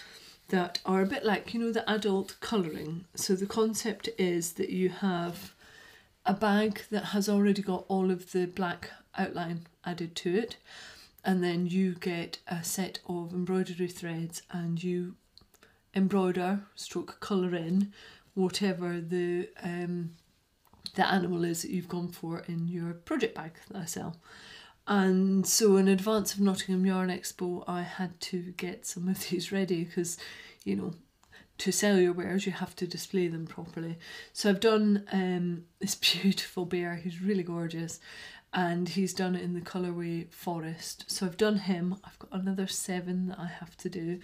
that are a bit like, you know, the adult colouring. So the concept is that you have a bag that has already got all of the black outline added to it, and then you get a set of embroidery threads and you embroider, stroke colour in whatever the um, the animal is that you've gone for in your project bag that I sell. And so, in advance of Nottingham Yarn Expo, I had to get some of these ready because, you know, to sell your wares, you have to display them properly. So, I've done um, this beautiful bear, he's really gorgeous, and he's done it in the colourway forest. So, I've done him, I've got another seven that I have to do,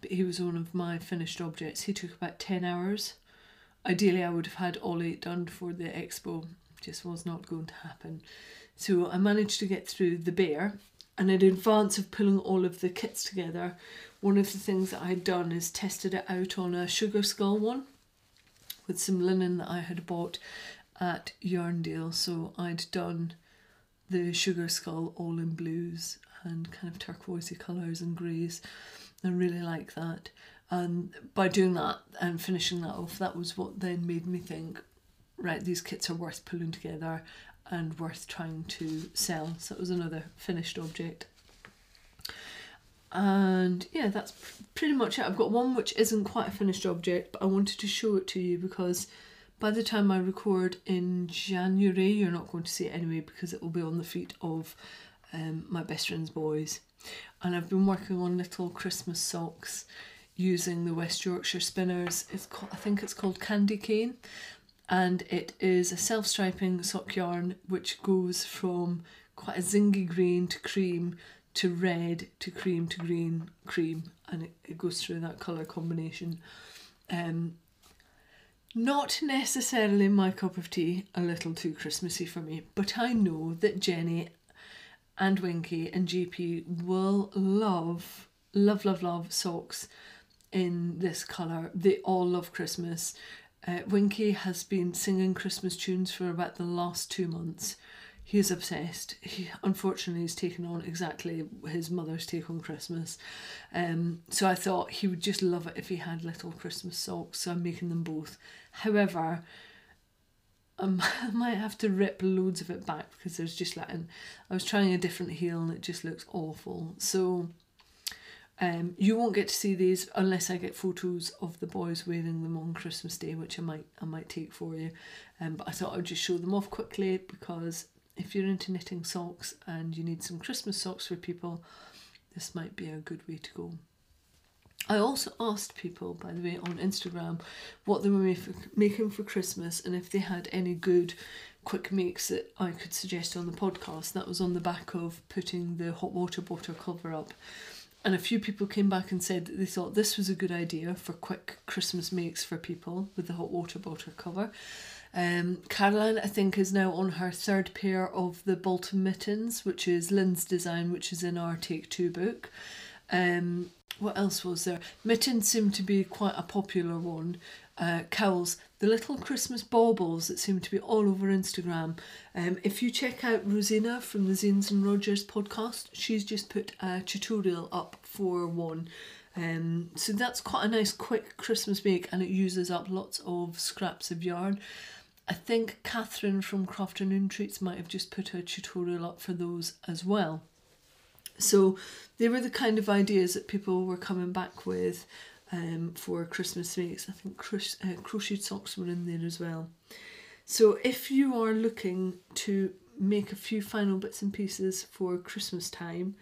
but he was one of my finished objects. He took about 10 hours. Ideally, I would have had all eight done for the expo, just was not going to happen. So I managed to get through the bear, and in advance of pulling all of the kits together, one of the things that I had done is tested it out on a sugar skull one with some linen that I had bought at Yarndale. So I'd done the sugar skull all in blues and kind of turquoisey colours and greys. I really like that. And by doing that and finishing that off, that was what then made me think, right, these kits are worth pulling together and worth trying to sell. So it was another finished object. And yeah, that's pretty much it. I've got one which isn't quite a finished object, but I wanted to show it to you because by the time I record in January, you're not going to see it anyway because it will be on the feet of um, my best friend's boys. And I've been working on little Christmas socks using the West Yorkshire spinners. It's called, I think it's called Candy Cane and it is a self-striping sock yarn which goes from quite a zingy green to cream to red to cream to green cream and it, it goes through that colour combination. Um, not necessarily my cup of tea, a little too Christmassy for me, but I know that Jenny and Winky and GP will love, love, love, love socks in this colour. They all love Christmas. Uh, Winky has been singing Christmas tunes for about the last two months. He is obsessed. He unfortunately has taken on exactly his mother's take on Christmas. Um, so I thought he would just love it if he had little Christmas socks. So I'm making them both. However, I might have to rip loads of it back because there's just like, I was trying a different heel and it just looks awful. So um, you won't get to see these unless I get photos of the boys wearing them on Christmas Day, which I might I might take for you. Um, but I thought I'd just show them off quickly because if you're into knitting socks and you need some Christmas socks for people, this might be a good way to go. I also asked people, by the way, on Instagram what they were making for Christmas and if they had any good quick makes that I could suggest on the podcast. That was on the back of putting the hot water bottle cover up and a few people came back and said that they thought this was a good idea for quick Christmas makes for people with the hot water bottle cover. Um, Caroline, I think, is now on her third pair of the Bolton mittens, which is Lynn's design, which is in our Take Two book. Um, what else was there? Mittens seemed to be quite a popular one. Uh, cowls, the little Christmas baubles that seem to be all over Instagram. Um, if you check out Rosina from the Zeens and Rogers podcast, she's just put a tutorial up for one. Um, so that's quite a nice quick Christmas make and it uses up lots of scraps of yarn. I think Catherine from Crafternoon Treats might have just put a tutorial up for those as well. So they were the kind of ideas that people were coming back with um, for Christmas makes. I think cros- uh, crocheted socks were in there as well. So if you are looking to make a few final bits and pieces for Christmas time,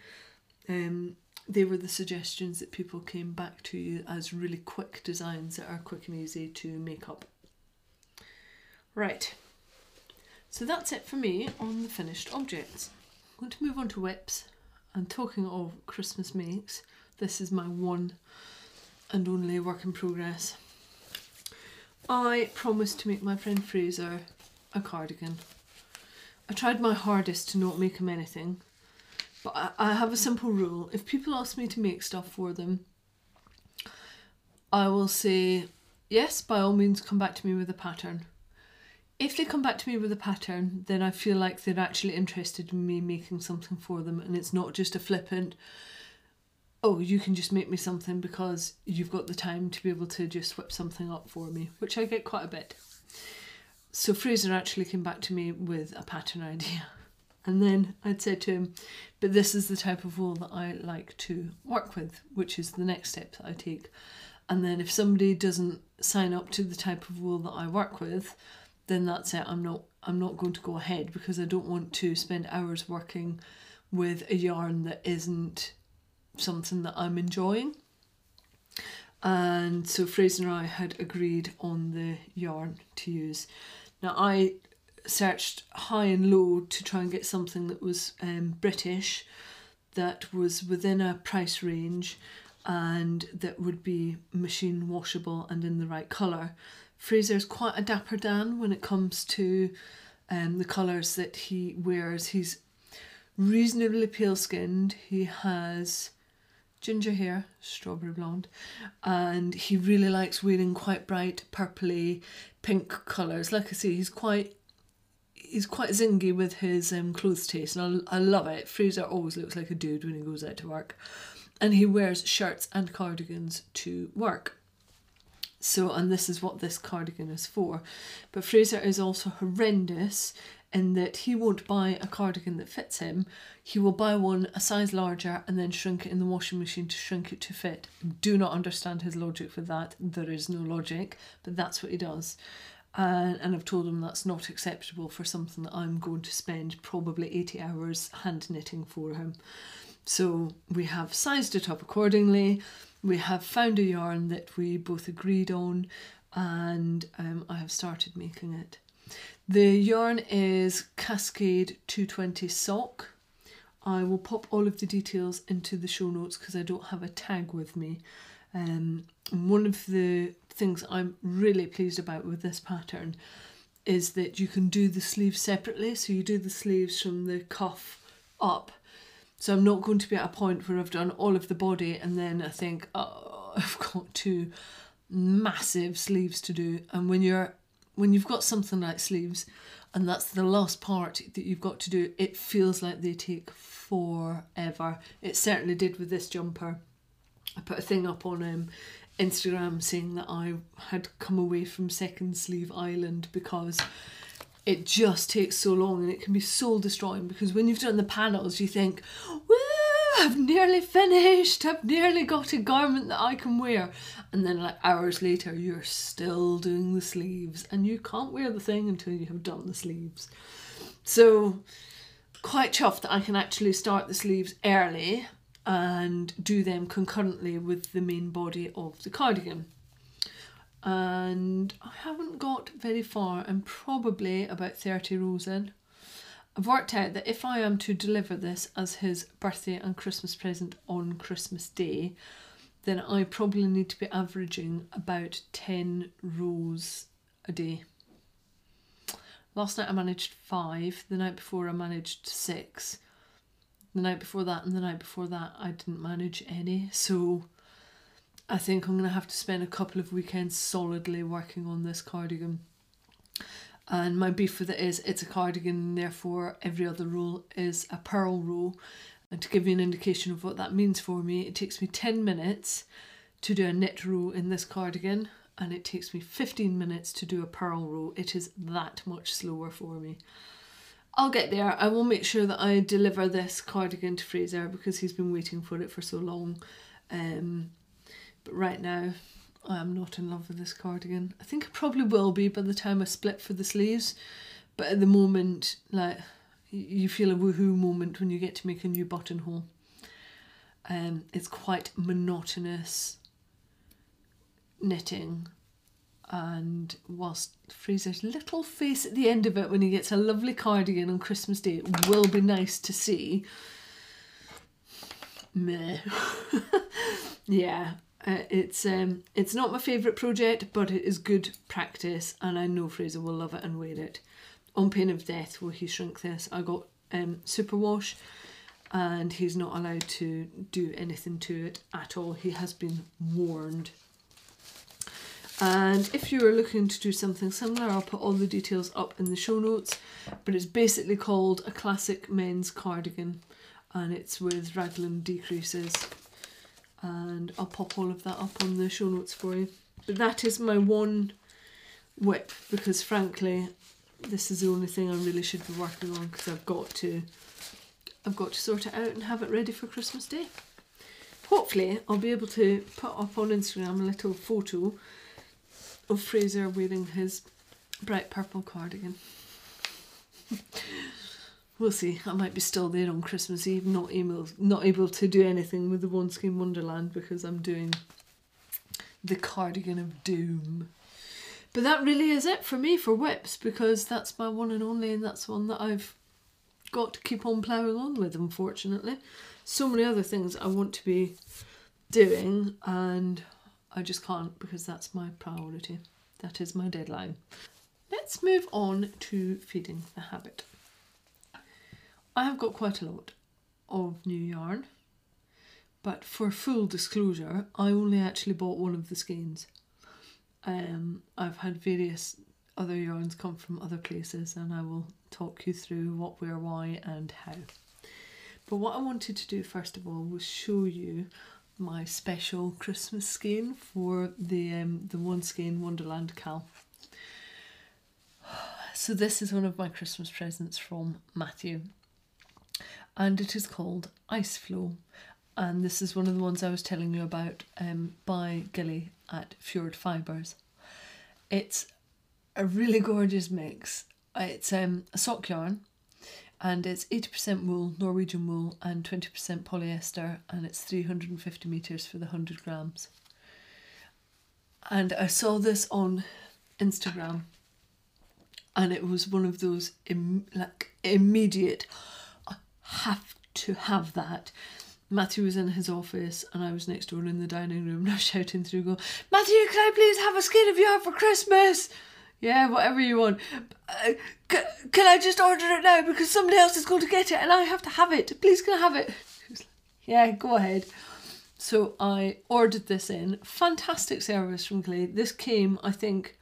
um, they were the suggestions that people came back to you as really quick designs that are quick and easy to make up. Right, so that's it for me on the finished objects. I'm going to move on to WIPs. And talking of Christmas makes, this is my one and only work in progress. I promised to make my friend Fraser a cardigan. I tried my hardest to not make him anything, but I, I have a simple rule. If people ask me to make stuff for them, I will say, yes, by all means, come back to me with a pattern. If they come back to me with a pattern, then I feel like they're actually interested in me making something for them and it's not just a flippant, oh, you can just make me something because you've got the time to be able to just whip something up for me, which I get quite a bit. So Fraser actually came back to me with a pattern idea. And then I'd said to him, but this is the type of wool that I like to work with, which is the next step that I take. And then if somebody doesn't sign up to the type of wool that I work with, then that's it. I'm not I'm not going to go ahead because I don't want to spend hours working with a yarn that isn't something that I'm enjoying. And so Fraser and I had agreed on the yarn to use. Now I searched high and low to try and get something that was um, British, that was within a price range, and that would be machine washable and in the right colour. Fraser's quite a dapper Dan when it comes to um, the colours that he wears. He's reasonably pale skinned. He has ginger hair, strawberry blonde, and he really likes wearing quite bright purpley pink colours. Like I say, he's quite he's quite zingy with his um, clothes taste, and I, I love it. Fraser always looks like a dude when he goes out to work, and he wears shirts and cardigans to work. So, and this is what this cardigan is for. But Fraser is also horrendous in that he won't buy a cardigan that fits him. He will buy one a size larger and then shrink it in the washing machine to shrink it to fit. Do not understand his logic for that. There is no logic, but that's what he does. Uh, and I've told him that's not acceptable for something that I'm going to spend probably 80 hours hand knitting for him. So we have sized it up accordingly. We have found a yarn that we both agreed on, and um, I have started making it. The yarn is Cascade 220 sock. I will pop all of the details into the show notes because I don't have a tag with me. Um, one of the things I'm really pleased about with this pattern is that you can do the sleeves separately. So you do the sleeves from the cuff up. So I'm not going to be at a point where I've done all of the body and then I think, oh, I've got two massive sleeves to do. And when you're when you've got something like sleeves and that's the last part that you've got to do, it feels like they take forever. It certainly did with this jumper. I put a thing up on um, Instagram saying that I had come away from Second Sleeve Island because it just takes so long and it can be soul destroying because when you've done the panels you think, woo, I've nearly finished, I've nearly got a garment that I can wear. And then like hours later you're still doing the sleeves and you can't wear the thing until you have done the sleeves. So quite chuffed that I can actually start the sleeves early and do them concurrently with the main body of the cardigan. And I haven't got very far, I'm probably about 30 rows in. I've worked out that if I am to deliver this as his birthday and Christmas present on Christmas Day, then I probably need to be averaging about 10 rows a day. Last night I managed five, the night before I managed six, the night before that and the night before that I didn't manage any. So I think I'm going to have to spend a couple of weekends solidly working on this cardigan. And my beef with it is it's a cardigan, therefore every other row is a purl row. And to give you an indication of what that means for me, it takes me 10 minutes to do a knit row in this cardigan and it takes me 15 minutes to do a purl row. It is that much slower for me. I'll get there. I will make sure that I deliver this cardigan to Fraser because he's been waiting for it for so long. Um, but right now, I am not in love with this cardigan. I think I probably will be by the time I split for the sleeves. But at the moment, like you feel a woohoo moment when you get to make a new buttonhole. Um, it's quite monotonous knitting and whilst Fraser's little face at the end of it when he gets a lovely cardigan on Christmas Day it will be nice to see. Meh. yeah, uh, it's um, it's not my favourite project, but it is good practice, and I know Fraser will love it and wear it. On pain of death, will he shrink this? I got um, superwash, and he's not allowed to do anything to it at all. He has been warned and if you are looking to do something similar, I'll put all the details up in the show notes. But it's basically called a classic men's cardigan and it's with raglan decreases. And I'll pop all of that up on the show notes for you. But that is my one whip because frankly, this is the only thing I really should be working on because I've got to I've got to sort it out and have it ready for Christmas Day. Hopefully I'll be able to put up on Instagram a little photo of Fraser wearing his bright purple cardigan. we'll see. I might be still there on Christmas Eve, not able, not able to do anything with the One Skein Wonderland because I'm doing the cardigan of doom. But that really is it for me for whips because that's my one and only, and that's one that I've got to keep on ploughing on with, unfortunately. So many other things I want to be doing, and I just can't because that's my priority. That is my deadline. Let's move on to feeding the habit. I have got quite a lot of new yarn, but for full disclosure, I only actually bought one of the skeins. Um, I've had various other yarns come from other places, and I will talk you through what, where, why, and how. But what I wanted to do first of all was show you my special Christmas skein for the um, the One Skein Wonderland Cal. So this is one of my Christmas presents from Matthew, and it is called Ice Flow, and this is one of the ones I was telling you about um, by Gilly at Fjord Fibres. It's a really gorgeous mix. It's um, a sock yarn and it's 80% wool, Norwegian wool, and 20% polyester, and it's 350 metres for the 100 grams. And I saw this on Instagram, and it was one of those Im- like immediate, have to have that. Matthew was in his office and I was next door in the dining room and I was shouting through, go, Matthew, can I please have a skein of yarn for Christmas? Yeah, whatever you want. Uh, can, can I just order it now because somebody else is going to get it and I have to have it? Please, can I have it? yeah, go ahead. So I ordered this in. Fantastic service from Clay. This came, I think,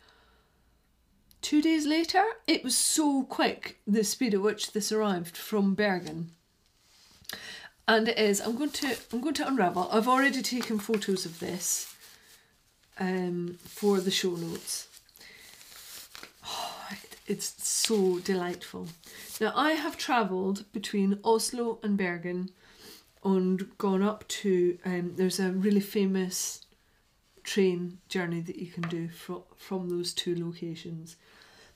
two days later. It was so quick, the speed at which this arrived from Bergen. And it is. I'm going to. I'm going to unravel. I've already taken photos of this um, for the show notes it's so delightful. Now, I have travelled between Oslo and Bergen and gone up to, um, there's a really famous train journey that you can do from, from those two locations.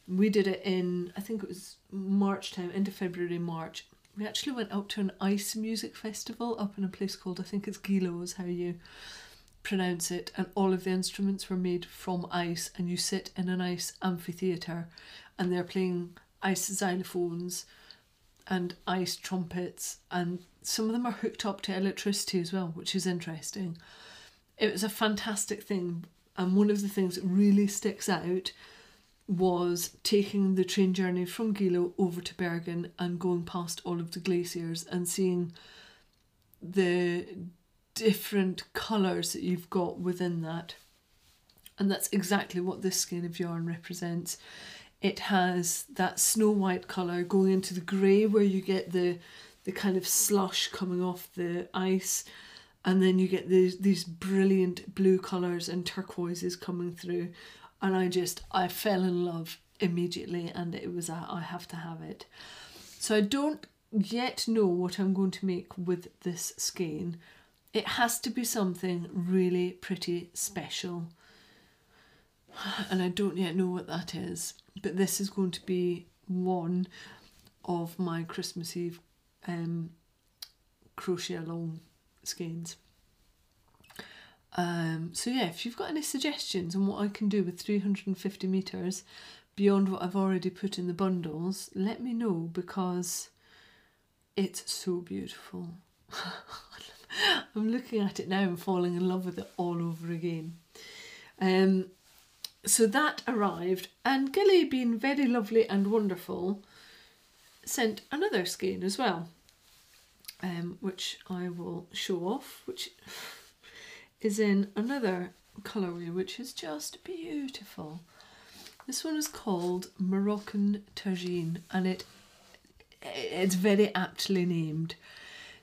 We did it in, I think it was March time, into February, March. We actually went up to an ice music festival up in a place called, I think it's Gilo, is how you pronounce it, and all of the instruments were made from ice, and you sit in an ice amphitheatre and they're playing ice xylophones and ice trumpets, and some of them are hooked up to electricity as well, which is interesting. It was a fantastic thing, and one of the things that really sticks out was taking the train journey from Gilo over to Bergen and going past all of the glaciers and seeing the different colours that you've got within that. And that's exactly what this skein of yarn represents it has that snow white colour going into the grey where you get the the kind of slush coming off the ice and then you get these these brilliant blue colours and turquoises coming through and I just I fell in love immediately and it was a, I have to have it So I don't yet know what I'm going to make with this skein. It has to be something really pretty special. And I don't yet know what that is, but this is going to be one of my Christmas Eve um, crochet along skeins. Um, so yeah, if you've got any suggestions on what I can do with 350 metres beyond what I've already put in the bundles, let me know because it's so beautiful. I'm looking at it now and falling in love with it all over again. Um, so that arrived, and Gilly, being very lovely and wonderful, sent another skein as well, um, which I will show off, which is in another colourway, which is just beautiful. This one is called Moroccan Tagine, and it it's very aptly named.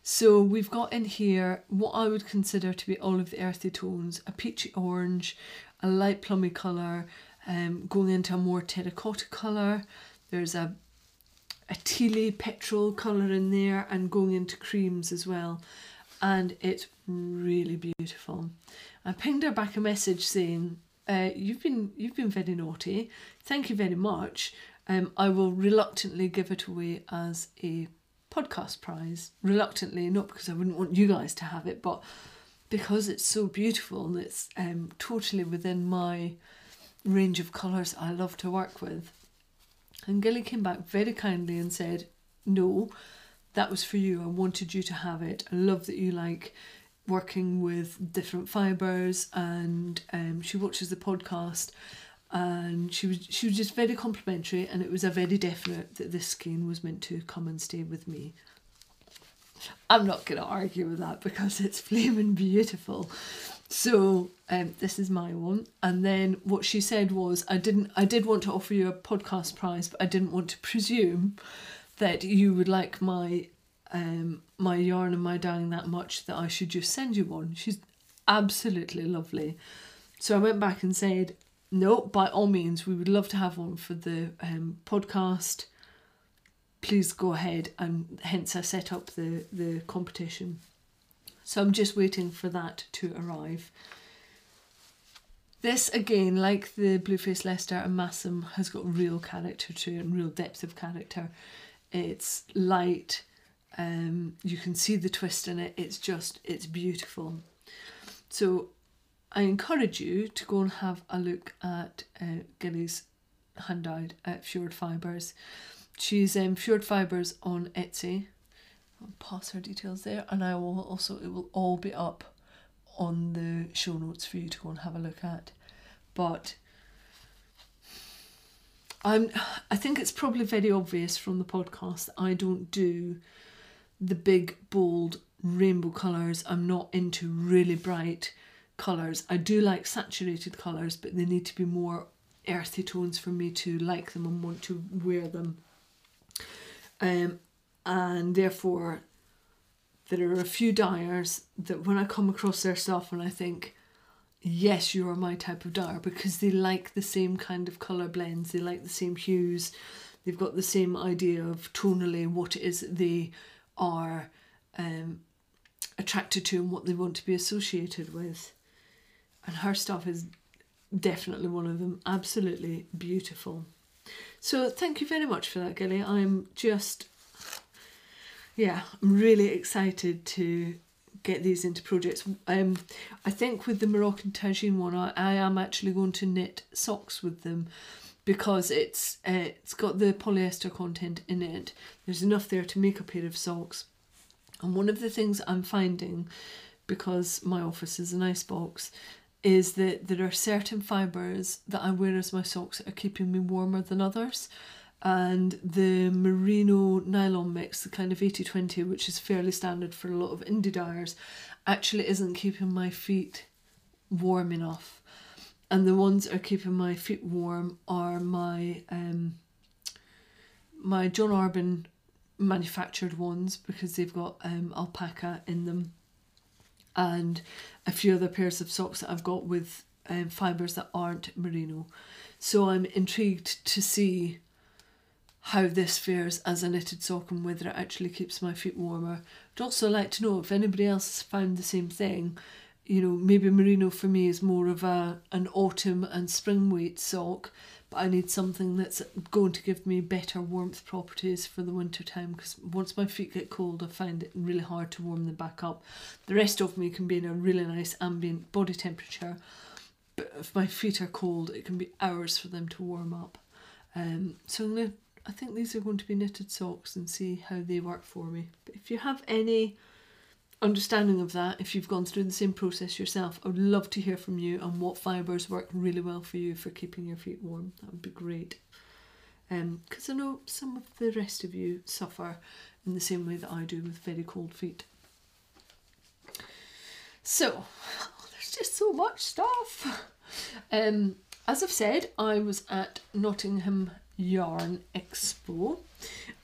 So we've got in here what I would consider to be all of the earthy tones, a peachy orange, a light plummy colour, um, going into a more terracotta colour. There's a a tealy petrol colour in there and going into creams as well. And it's really beautiful. I pinged her back a message saying, uh, "You've been you've been very naughty. Thank you very much. Um, I will reluctantly give it away as a podcast prize. Reluctantly, not because I wouldn't want you guys to have it, but because it's so beautiful and it's um, totally within my range of colours I love to work with. And Gilly came back very kindly and said, No, that was for you. I wanted you to have it. I love that you like working with different fibres and um, she watches the podcast and she was she was just very complimentary and it was a very definite that this skein was meant to come and stay with me. I'm not going to argue with that because it's flaming beautiful. So um, this is my one, and then what she said was, I didn't, I did want to offer you a podcast prize, but I didn't want to presume that you would like my um, my yarn and my dyeing that much that I should just send you one. She's absolutely lovely. So I went back and said, no, by all means, we would love to have one for the um, podcast. Please go ahead, and hence I set up the the competition. So I'm just waiting for that to arrive. This again, like the Blueface Leicester and Masham, has got real character to it and real depth of character. It's light, um, you can see the twist in it. It's just, it's beautiful. So I encourage you to go and have a look at uh, Gilly's hand dyed at Fjord Fibres. She's um, Fjord Fibres on Etsy. I'll pass her details there, and I will also it will all be up on the show notes for you to go and have a look at. But I'm I think it's probably very obvious from the podcast that I don't do the big bold rainbow colours. I'm not into really bright colours. I do like saturated colours, but they need to be more earthy tones for me to like them and want to wear them. Um, and therefore, there are a few dyers that when I come across their stuff and I think, yes, you are my type of dyer because they like the same kind of colour blends, they like the same hues, they've got the same idea of tonally what it is they are um, attracted to and what they want to be associated with and her stuff is definitely one of them. Absolutely beautiful. So thank you very much for that, Gilly. I'm just, yeah, I'm really excited to get these into projects. Um, I think with the Moroccan tagine one, I, I am actually going to knit socks with them because it's uh, it's got the polyester content in it. There's enough there to make a pair of socks. And one of the things I'm finding, because my office is an ice box, is that there are certain fibres that I wear as my socks that are keeping me warmer than others. And the merino nylon mix, the kind of 80 20, which is fairly standard for a lot of indie dyers, actually isn't keeping my feet warm enough. And the ones that are keeping my feet warm are my um, my John Arbon manufactured ones because they've got um, alpaca in them and a few other pairs of socks that I've got with um, fibres that aren't merino. So I'm intrigued to see how this fares as a knitted sock and whether it actually keeps my feet warmer. I'd also like to know if anybody else has found the same thing. You know, maybe merino for me is more of a an autumn and spring weight sock, but I need something that's going to give me better warmth properties for the winter time because once my feet get cold, I find it really hard to warm them back up. The rest of me can be in a really nice ambient body temperature, but if my feet are cold, it can be hours for them to warm up. Um, so I'm gonna, I think these are going to be knitted socks and see how they work for me. But if you have any understanding of that, if you've gone through the same process yourself, I would love to hear from you on what fibres work really well for you for keeping your feet warm. That would be great. Because um, I know some of the rest of you suffer in the same way that I do with very cold feet. So, there's just so much stuff. Um, as I've said, I was at Nottingham Yarn Expo,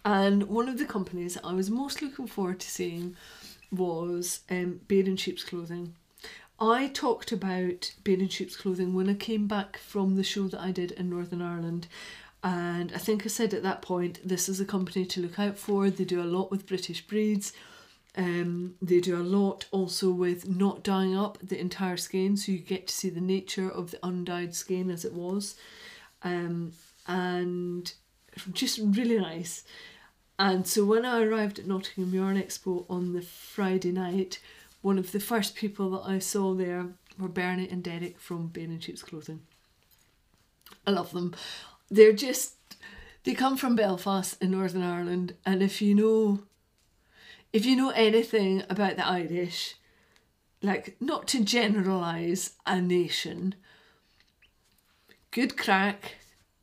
and one of the companies I was most looking forward to seeing was um, Bear in Sheep's Clothing. I talked about Bear in Sheep's Clothing when I came back from the show that I did in Northern Ireland. And I think I said at that point, this is a company to look out for. They do a lot with British breeds. Um, they do a lot also with not dyeing up the entire skein, so you get to see the nature of the undyed skein as it was. Um, and just really nice. And so when I arrived at Nottingham Yarn Expo on the Friday night, one of the first people that I saw there were Bernie and Derek from Bear in Sheep's Clothing. I love them. They're just they come from Belfast in Northern Ireland, and if you know if you know anything about the Irish, like not to generalize a nation, good crack,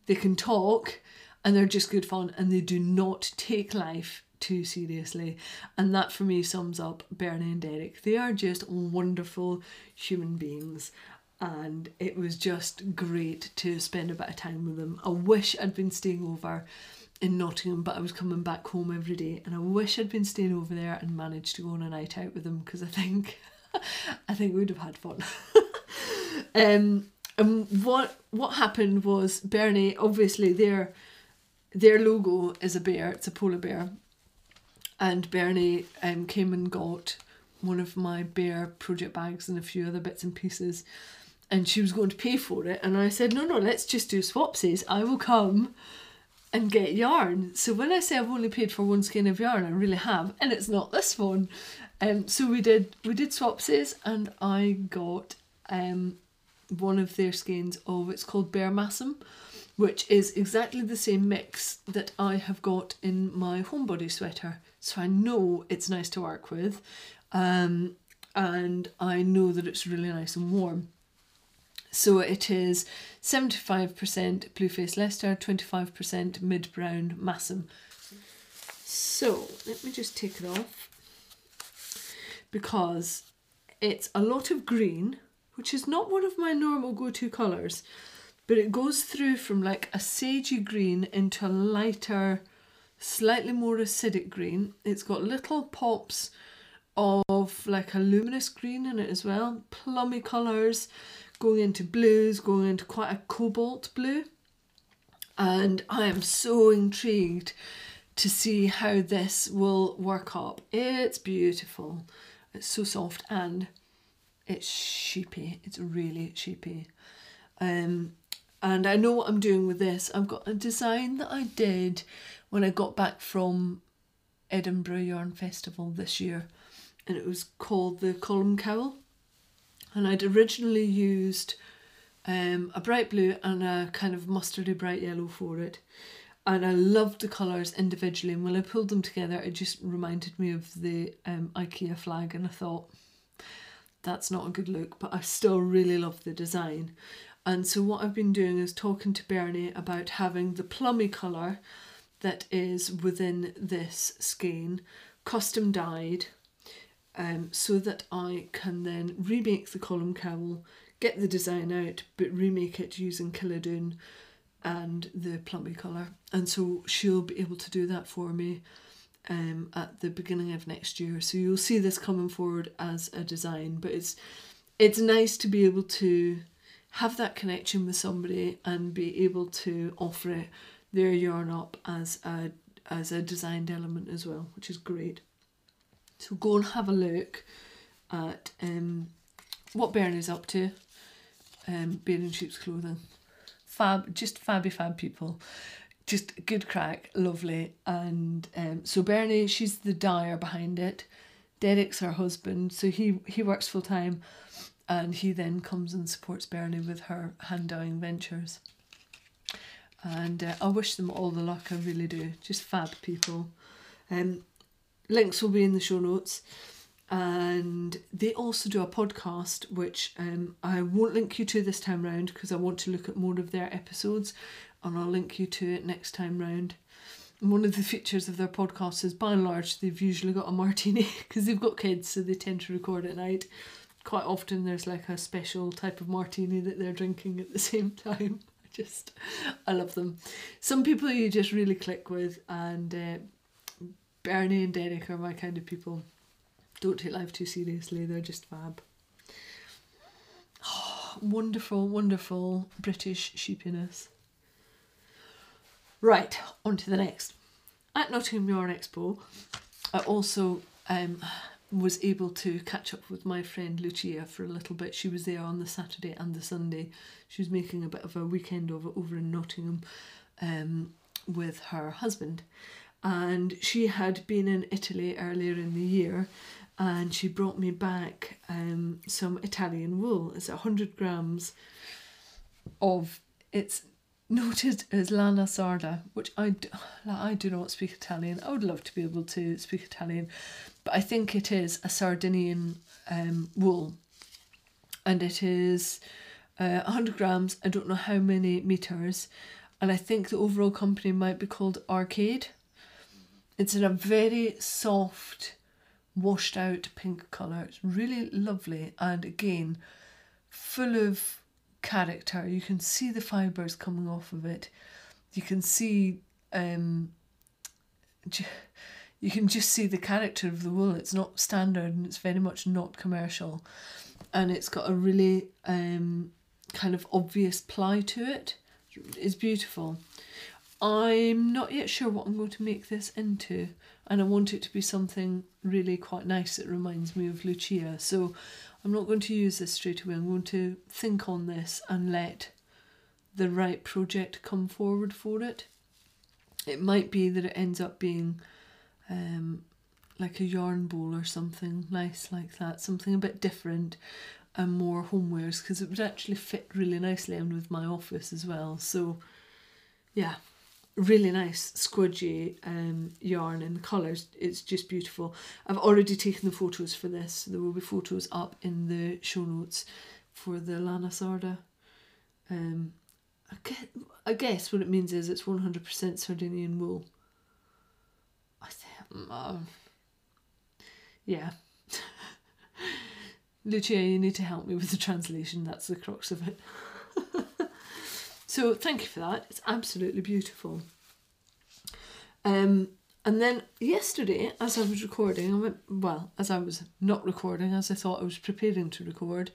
they can talk, and they're just good fun and they do not take life too seriously. And that for me sums up Bernie and Derek. They are just wonderful human beings. And it was just great to spend a bit of time with them. I wish I'd been staying over in Nottingham, but I was coming back home every day, and I wish I'd been staying over there and managed to go on a night out with them because I think, I think we'd have had fun. um, and what what happened was Bernie, obviously, they're their logo is a bear, it's a polar bear. And Bernie um, came and got one of my bear project bags and a few other bits and pieces. And she was going to pay for it. And I said, no, no, let's just do swapsies. I will come and get yarn. So when I say I've only paid for one skein of yarn, I really have. And it's not this one. Um, so we did we did swapsies and I got um, one of their skeins of, it's called Bear Masham which is exactly the same mix that I have got in my homebody sweater. So I know it's nice to work with um, and I know that it's really nice and warm. So it is 75% Blueface Leicester, 25% mid brown Masham. So let me just take it off because it's a lot of green, which is not one of my normal go to colours but it goes through from like a sagey green into a lighter, slightly more acidic green. It's got little pops of like a luminous green in it as well, plummy colours, going into blues, going into quite a cobalt blue. And I am so intrigued to see how this will work up. It's beautiful. It's so soft and it's sheepy. It's really sheepy. Um, and I know what I'm doing with this. I've got a design that I did when I got back from Edinburgh Yarn Festival this year, and it was called the Column Cowl. And I'd originally used um, a bright blue and a kind of mustardy bright yellow for it. And I loved the colours individually, and when I pulled them together, it just reminded me of the um, IKEA flag, and I thought, that's not a good look, but I still really love the design. And so what I've been doing is talking to Bernie about having the plummy colour that is within this skein custom dyed um, so that I can then remake the column cowl, get the design out, but remake it using Killadoon and the plummy colour. And so she'll be able to do that for me um, at the beginning of next year. So you'll see this coming forward as a design, but it's it's nice to be able to have that connection with somebody and be able to offer it their yarn up as a as a designed element as well, which is great. So go and have a look at um, what Bernie's up to. Um, in Sheep's Clothing. Fab, just fabby fab people. Just good crack, lovely. And um, so Bernie, she's the dyer behind it. Derek's her husband, so he, he works full time and he then comes and supports Bernie with her hand dyeing ventures. And uh, I wish them all the luck, I really do. Just fab people. Um, links will be in the show notes. And they also do a podcast, which um, I won't link you to this time round because I want to look at more of their episodes and I'll link you to it next time round. And one of the features of their podcast is by and large they've usually got a martini because they've got kids, so they tend to record at night. Quite often there's like a special type of martini that they're drinking at the same time. I just, I love them. Some people you just really click with, and uh, Bernie and Derek are my kind of people. Don't take life too seriously, they're just fab. Oh, wonderful, wonderful British sheepiness. Right, on to the next. At Nottingham Yarn Expo, I also um, was able to catch up with my friend Lucia for a little bit. She was there on the Saturday and the Sunday. She was making a bit of a weekend it over in Nottingham um, with her husband. And she had been in Italy earlier in the year and she brought me back um, some Italian wool. It's 100 grams of, it's noted as lana sarda, which I, I do not speak Italian. I would love to be able to speak Italian, but I think it is a Sardinian um, wool. And it is uh, 100 grams, I don't know how many meters, and I think the overall company might be called Arcade. It's in a very soft, washed out pink colour. It's really lovely, and again, full of character. You can see the fibres coming off of it. You can see, um, you can just see the character of the wool. It's not standard and it's very much not commercial. And it's got a really um, kind of obvious ply to it. It's beautiful. I'm not yet sure what I'm going to make this into, and I want it to be something really quite nice that reminds me of Lucia. So I'm not going to use this straight away. I'm going to think on this and let the right project come forward for it. It might be that it ends up being um, like a yarn bowl or something nice like that, something a bit different and more homewares because it would actually fit really nicely in with my office as well. So, yeah, really nice squidgy um, yarn and colours. It's just beautiful. I've already taken the photos for this. There will be photos up in the show notes for the Lana Sarda. Um, I guess, I guess what it means is it's 100% Sardinian wool. I think, um, yeah. Lucia, you need to help me with the translation. That's the crux of it. So thank you for that. It's absolutely beautiful. Um, and then yesterday, as I was recording, I went, well, as I was not recording, as I thought I was preparing to record,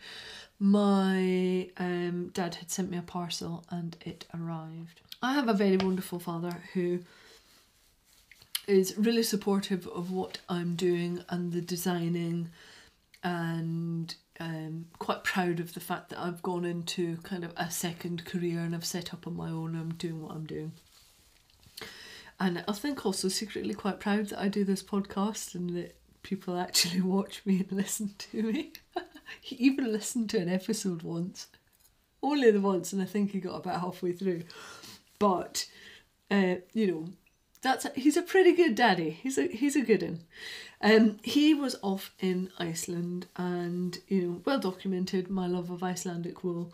my um, dad had sent me a parcel and it arrived. I have a very wonderful father who is really supportive of what I'm doing and the designing and um, quite proud of the fact that I've gone into kind of a second career and I've set up on my own. I'm doing what I'm doing. And I think also secretly quite proud that I do this podcast and that people actually watch me and listen to me. he even listened to an episode once, only the once, and I think he got about halfway through. But, uh, you know, that's a, he's a pretty good daddy. He's a he's a good one. Um, he was off in Iceland, and you know, well documented my love of Icelandic wool,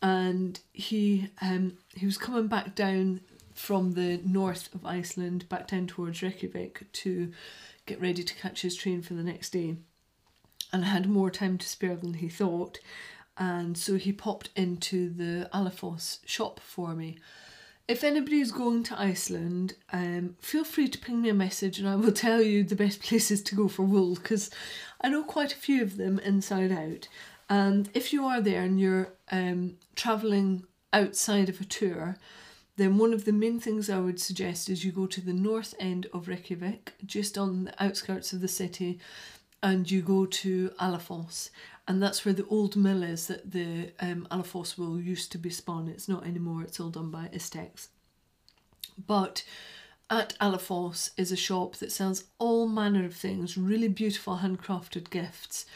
and he um he was coming back down from the north of Iceland back down towards Reykjavik to get ready to catch his train for the next day, and had more time to spare than he thought, and so he popped into the Alafoss shop for me if anybody is going to Iceland, um, feel free to ping me a message and I will tell you the best places to go for wool because I know quite a few of them inside out. And if you are there and you're um, travelling outside of a tour, then one of the main things I would suggest is you go to the north end of Reykjavik, just on the outskirts of the city, and you go to Alafoss. And that's where the old mill is that the um, wool used to be spun. It's not anymore, it's all done by Istex. But at Alafoss is a shop that sells all manner of things, really beautiful handcrafted gifts.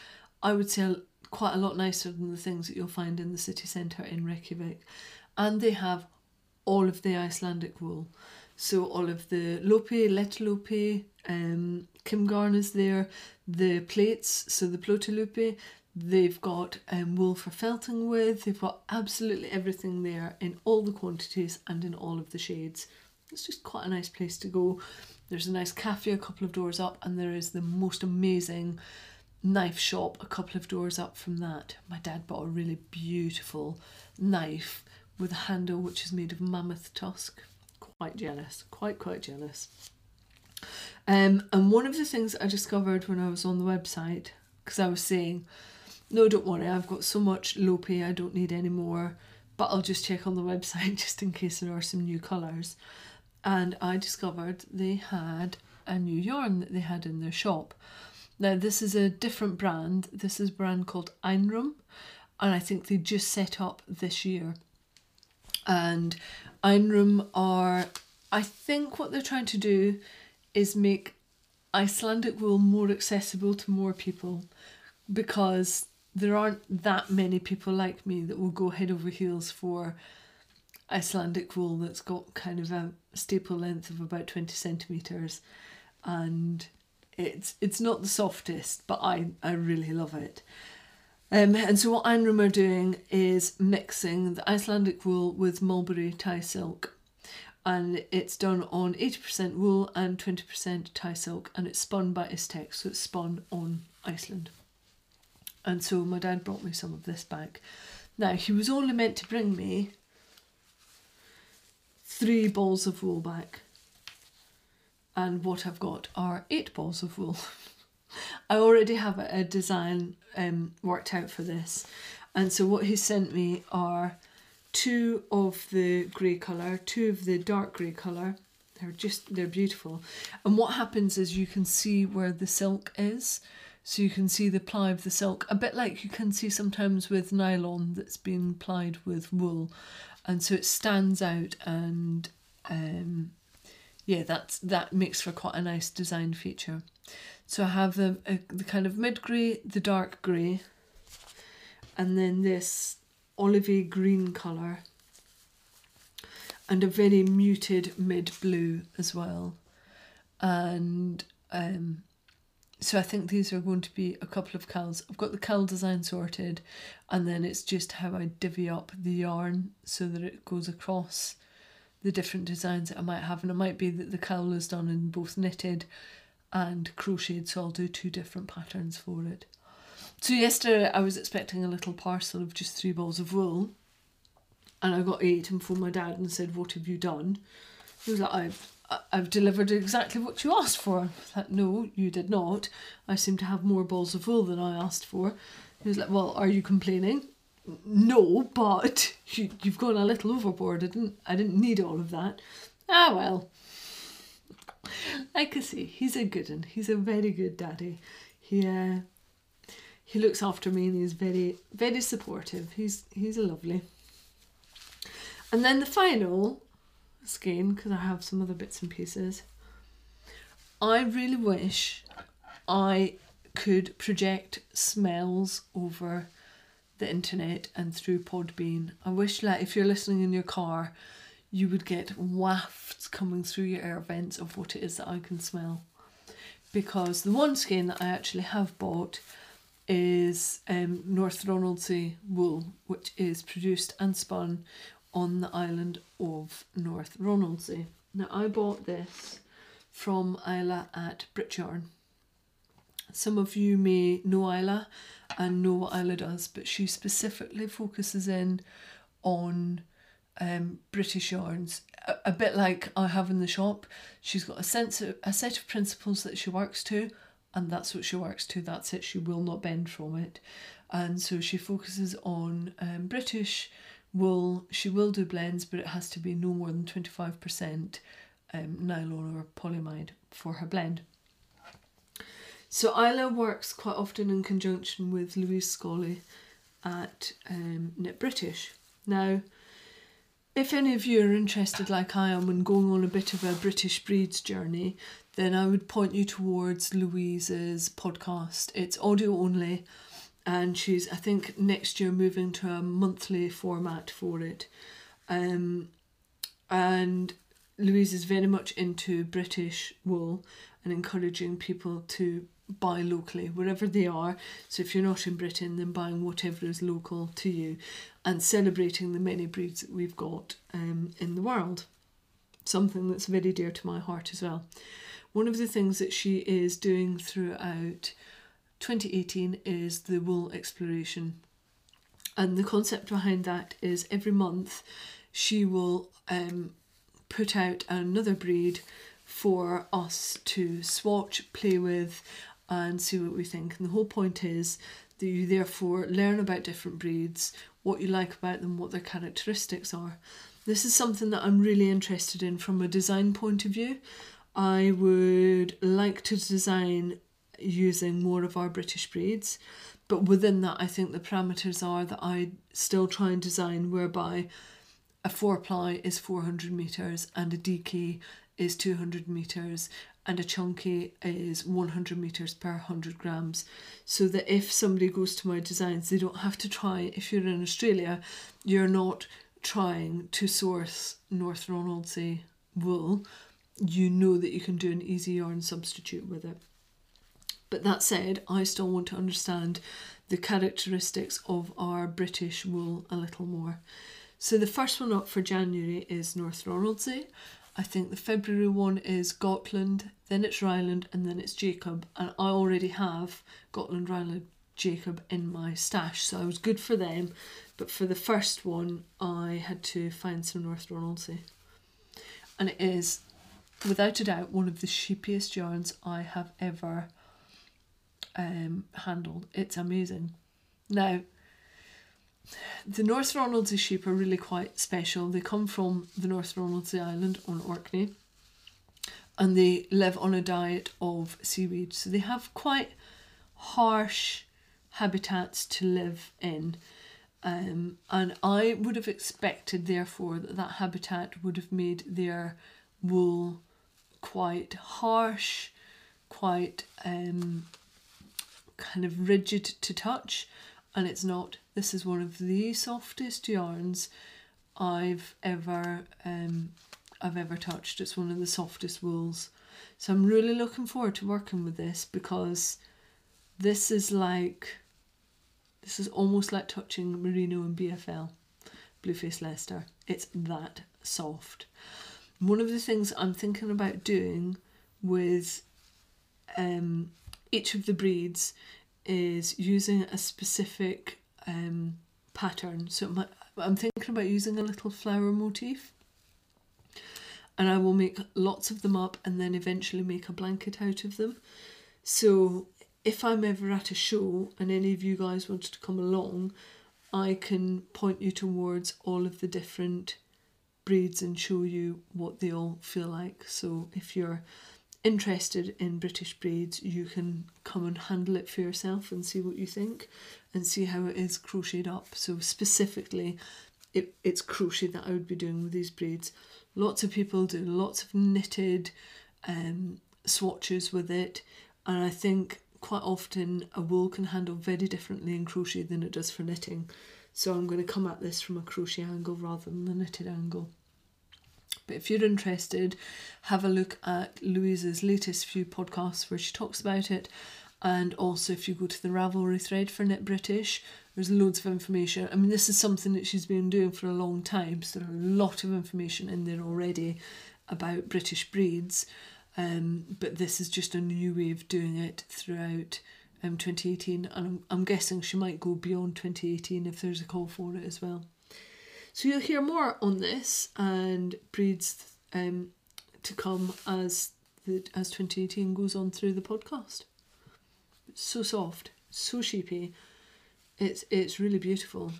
I would say quite a lot nicer than the things that you'll find in the city centre in Reykjavik. And they have all of the Icelandic wool. So all of the lopi, léttlopi, um, Kambgarn's there, the plates, so the plötulopi, they've got um, wool for felting with, they've got absolutely everything there in all the quantities and in all of the shades. It's just quite a nice place to go. There's a nice cafe a couple of doors up, and there is the most amazing knife shop a couple of doors up from that. My dad bought a really beautiful knife with a handle which is made of mammoth tusk. Quite jealous, quite, quite jealous. Um, and one of the things I discovered when I was on the website, because I was saying, no, don't worry, I've got so much lopi, I don't need any more, but I'll just check on the website just in case there are some new colours and I discovered they had a new yarn that they had in their shop. Now, this is a different brand. This is a brand called Einrum, and I think they just set up this year. And Einrum are, I think, what they're trying to do is make Icelandic wool more accessible to more people because there aren't that many people like me that will go head over heels for Icelandic wool that's got kind of a staple length of about 20 centimeters. And it's it's not the softest but I, I really love it. Um, and so what Einrum are doing is mixing the Icelandic wool with mulberry tie silk. And it's done on 80% wool and 20% tie silk and it's spun by Istex so it's spun on Iceland and so my dad brought me some of this back now he was only meant to bring me three balls of wool back. And what I've got are eight balls of wool. I already have a, design um, worked out for this. And so what he sent me are two of the grey colour, two of the dark grey colour. They're just, they're beautiful. And what happens is you can see where the silk is. So you can see the ply of the silk, a bit like you can see sometimes with nylon that's been plied with wool. And so it stands out and um, yeah that's that makes for quite a nice design feature. So I have the, the kind of mid grey the dark grey and then this olivey green colour and a very muted mid blue as well. And um, so I think these are going to be a couple of cowls. I've got the cowl design sorted and then it's just how I divvy up the yarn so that it goes across the different designs that I might have and it might be that the cowl is done in both knitted and crocheted so I'll do two different patterns for it. So yesterday I was expecting a little parcel of just three balls of wool and I got eight and phoned my dad and said what have you done? He was like I've I've delivered exactly what you asked for. Like, no, you did not. I seem to have more balls of wool than I asked for. He was like, well, are you complaining? No, but you, you've gone a little overboard. I didn't, I didn't need all of that. Ah, well. I can see he's a good one. He's a very good daddy. He, uh, he looks after me and he's very, very supportive. He's, he's a lovely. And then the final skein because I have some other bits and pieces. I really wish I could project smells over the internet and through Podbean. I wish like if you're listening in your car, you would get wafts coming through your air vents of what it is that I can smell. Because the one skein that I actually have bought is um, North Ronaldsay wool, which is produced and spun on the island of North Ronaldsay. Now I bought this from Isla at Britchyarn. Some of you may know Isla and know what Isla does, but she specifically focuses in on um, British yarns, a, a, bit like I have in the shop. She's got a sense of, a set of principles that she works to, and that's what she works to. That's it. She will not bend from it, and so she focuses on um, British wool. She will do blends, but it has to be no more than 25% um, nylon or polyamide for her blend. So Isla works quite often in conjunction with Louise Scollay at um, Knit British. Now, if any of you are interested, like I am, in going on a bit of a British breeds journey, then I would point you towards Louise's podcast. It's audio only, and she's, I think, next year moving to a monthly format for it. Um, and Louise is very much into British wool and encouraging people to buy locally wherever they are. So if you're not in Britain, then buying whatever is local to you and celebrating the many breeds that we've got um, in the world. Something that's very dear to my heart as well. One of the things that she is doing throughout 2018 is the wool exploration. And the concept behind that is every month she will um, put out another breed for us to swatch, play with, and see what we think. And the whole point is that you therefore learn about different breeds, what you like about them, what their characteristics are. This is something that I'm really interested in from a design point of view. I would like to design using more of our British breeds, but within that, I think the parameters are that I still try and design whereby a four ply is 400 meters and a DK is 200 meters and a chunky is 100 meters per 100 grams. So that if somebody goes to my designs they don't have to try if you're in australia you're not trying to source north ronaldsay wool. You know that you can do an easy yarn substitute with it but that said i still want to understand the characteristics of our british wool a little more so the first one up for january is north ronaldsay I think the February one is Gotland, then it's Ryland, and then it's Jacob. And I already have Gotland, Ryland, Jacob in my stash, so I was good for them. But for the first one, I had to find some North Ronaldsay. And it is, without a doubt, one of the sheepiest yarns I have ever um, handled. It's amazing. Now, the North Ronaldsay sheep are really quite special. They come from the North Ronaldsay Island on Orkney and they live on a diet of seaweed. So they have quite harsh habitats to live in. Um, and I would have expected, therefore, that that habitat would have made their wool quite harsh, quite um, kind of rigid to touch, and it's not. This is one of the softest yarns I've ever um, I've ever touched. It's one of the softest wools. So I'm really looking forward to working with this because this is like this is almost like touching merino and BFL, Blueface Leicester. It's that soft. One of the things I'm thinking about doing with um, each of the breeds is using a specific um, pattern. So I'm thinking about using a little flower motif and I will make lots of them up and then eventually make a blanket out of them. So if I'm ever at a show and any of you guys wanted to come along, I can point you towards all of the different breeds and show you what they all feel like. So if you're interested in British breeds, you can come and handle it for yourself and see what you think and see how it is crocheted up. So specifically, it, it's crochet that I would be doing with these breeds. Lots of people do lots of knitted um, swatches with it, and I think quite often a wool can handle very differently in crochet than it does for knitting. So I'm going to come at this from a crochet angle rather than the knitted angle. But if you're interested, have a look at Louise's latest few podcasts where she talks about it. And also, if you go to the Ravelry thread for Knit British, there's loads of information. I mean, this is something that she's been doing for a long time, so there are a lot of information in there already about British breeds. Um, but this is just a new way of doing it throughout um, 2018, and I'm, I'm guessing she might go beyond 2018 if there's a call for it as well. So you'll hear more on this and breeds um, to come as the as 2018 goes on through the podcast. So soft, so sheepy. It's it's really beautiful.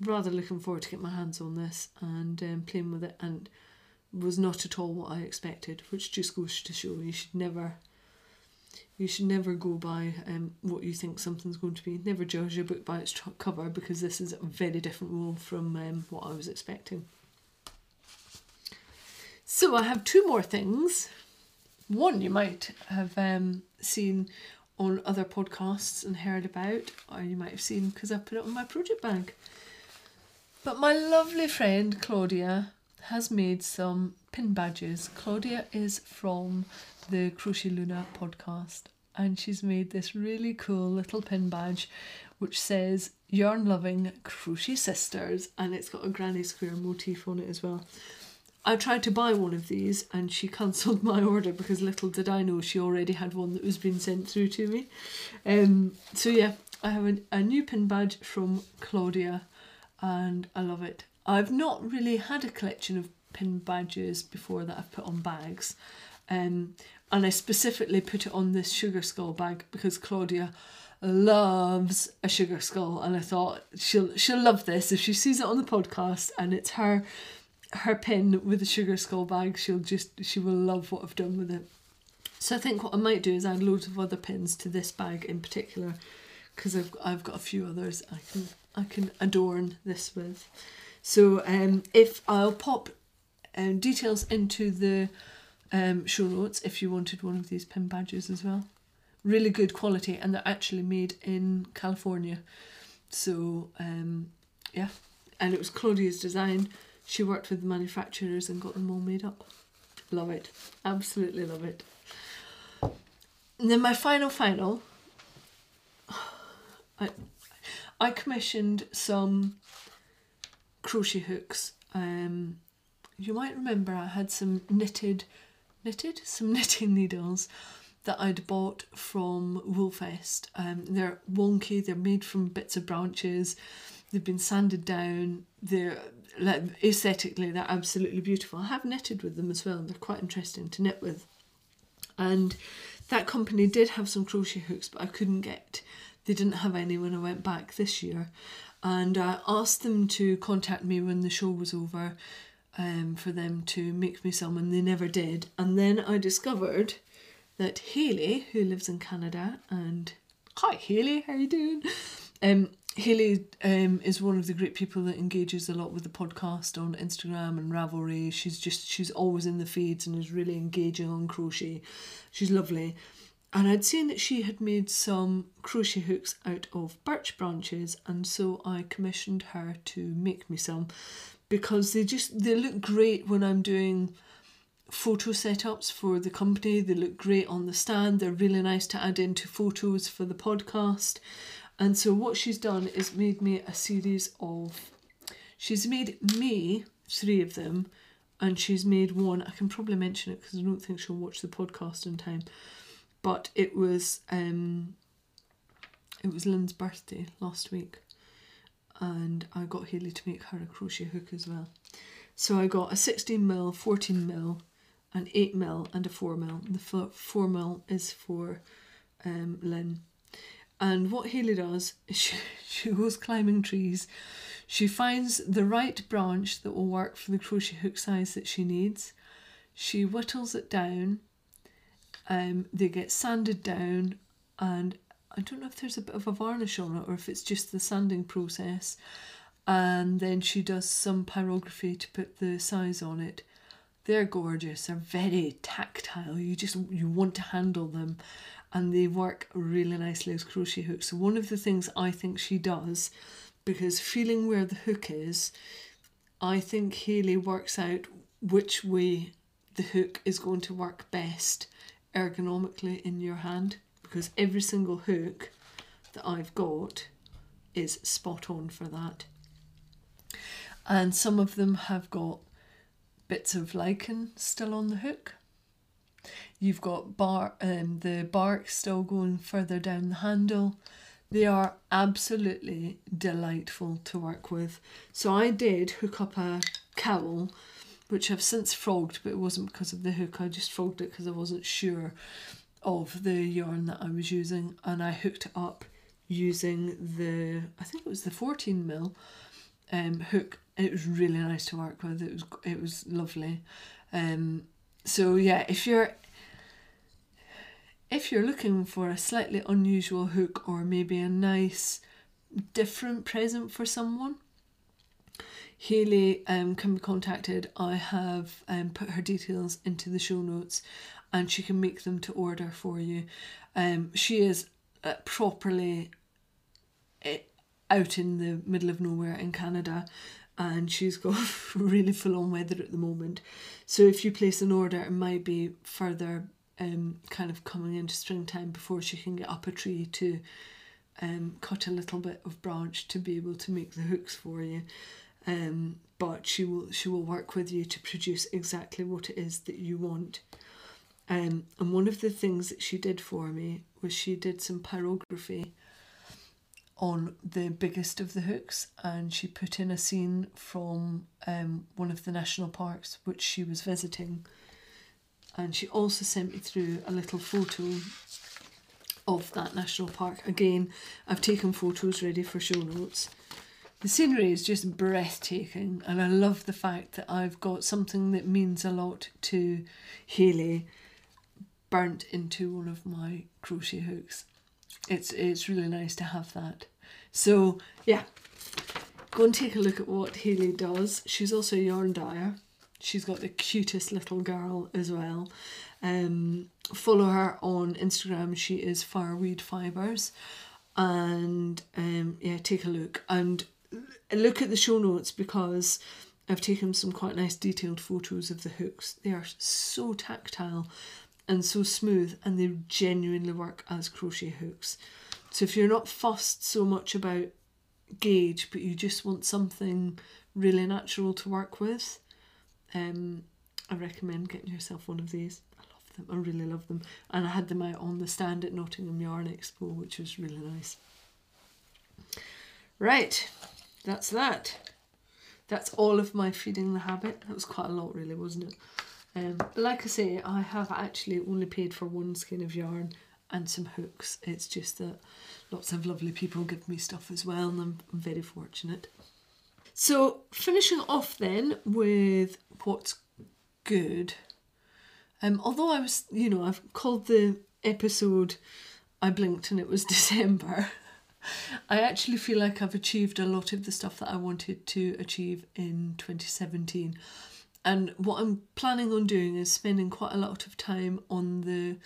rather looking forward to get my hands on this and um, playing with it and was not at all what I expected, which just goes to show you should never you should never go by um, what you think something's going to be. Never judge a book by its cover because this is a very different wool from um, what I was expecting. So I have two more things. One you might have um, seen on other podcasts and heard about, or you might have seen because I put it on my project bag. But my lovely friend Claudia has made some pin badges. Claudia is from the Crochet Luna podcast and she's made this really cool little pin badge which says yarn loving crochet sisters and it's got a granny square motif on it as well. I tried to buy one of these and she cancelled my order because little did I know she already had one that was being sent through to me. Um, so yeah, I have a, a new pin badge from Claudia and I love it. I've not really had a collection of pin badges before that I've put on bags. Um, and I specifically put it on this sugar skull bag because Claudia loves a sugar skull and I thought she'll she'll love this. If she sees it on the podcast and it's her her pin with the sugar skull bag she'll just she will love what I've done with it. So I think what I might do is add loads of other pins to this bag in particular because I've, I've got a few others I can I can adorn this with. So um, if I'll pop um, details into the um, show notes if you wanted one of these pin badges as well. Really good quality, and they're actually made in California. So, um, yeah, and it was Claudia's design. She worked with the manufacturers and got them all made up. Love it, absolutely love it. And then my final, final, I, I commissioned some crochet hooks. Um, you might remember I had some knitted knitted, some knitting needles that I'd bought from Woolfest. Um, they're wonky, they're made from bits of branches, they've been sanded down, they're like, aesthetically they're absolutely beautiful. I have knitted with them as well, and they're quite interesting to knit with. And that company did have some crochet hooks, but I couldn't get, they didn't have any when I went back this year. And I asked them to contact me when the show was over um, for them to make me some, and they never did. And then I discovered that Haley, who lives in Canada, and hi Haley, how you doing? Um, Haley um, is one of the great people that engages a lot with the podcast on Instagram and Ravelry. She's just she's always in the feeds and is really engaging on crochet. She's lovely. And I'd seen that she had made some crochet hooks out of birch branches, and so I commissioned her to make me some because they just they look great when I'm doing photo setups for the company. They look great on the stand. They're really nice to add into photos for the podcast. And so what she's done is made me a series of she's made me three of them and she's made one I can probably mention it because I don't think she'll watch the podcast in time. But it was um it was Lynn's birthday last week and I got Haley to make her a crochet hook as well. So I got a 16 mil, 14 mil, an 8 mil, and a 4 mil. The 4 mil is for um, Lynn. And what Haley does is she, she goes climbing trees. She finds the right branch that will work for the crochet hook size that she needs. She whittles it down. Um, they get sanded down and I don't know if there's a bit of a varnish on it or if it's just the sanding process. And then she does some pyrography to put the size on it. They're gorgeous. They're very tactile. You just you want to handle them, and they work really nicely as crochet hooks. So one of the things I think she does, because feeling where the hook is, I think Haley works out which way the hook is going to work best ergonomically in your hand because every single hook that I've got is spot on for that. And some of them have got bits of lichen still on the hook. You've got bar um, the bark still going further down the handle. They are absolutely delightful to work with. So I did hook up a cowl, which I've since frogged, but it wasn't because of the hook. I just frogged it because I wasn't sure of the yarn that I was using and I hooked it up using the I think it was the 14 mil um, hook. It was really nice to work with. It was it was lovely. Um, so yeah, if you're if you're looking for a slightly unusual hook or maybe a nice different present for someone, Hayley um, can be contacted. I have um, put her details into the show notes and she can make them to order for you. Um, she is uh, properly uh, out in the middle of nowhere in Canada and she's got really full on weather at the moment. So if you place an order, it might be further um, kind of coming into springtime before she can get up a tree to um, cut a little bit of branch to be able to make the hooks for you. Um, but she will she will work with you to produce exactly what it is that you want. Um, and one of the things that she did for me was she did some pyrography on the biggest of the hooks and she put in a scene from um, one of the national parks which she was visiting and she also sent me through a little photo of that national park. Again, I've taken photos ready for show notes. The scenery is just breathtaking, and I love the fact that I've got something that means a lot to Hayley burnt into one of my crochet hooks. It's it's really nice to have that. So yeah, go and take a look at what Hayley does. She's also a yarn dyer. She's got the cutest little girl as well. Um, follow her on Instagram. She is Fireweed Fibers, and um, yeah, take a look and look at the show notes because I've taken some quite nice detailed photos of the hooks. They are so tactile and so smooth, and they genuinely work as crochet hooks. So if you're not fussed so much about gauge, but you just want something really natural to work with, um, I recommend getting yourself one of these. I love them. I really love them. And I had them out on the stand at Nottingham Yarn Expo, which was really nice. Right, that's that. That's all of my feeding the habit. That was quite a lot, really, wasn't it? Um, like I say, I have actually only paid for one skein of yarn and some hooks. It's just that lots of lovely people give me stuff as well, and I'm, I'm very fortunate. So, finishing off then with what's good. Um, although I was, you know, I've called the episode I blinked and it was December. I actually feel like I've achieved a lot of the stuff that I wanted to achieve in 2017. And what I'm planning on doing is spending quite a lot of time on the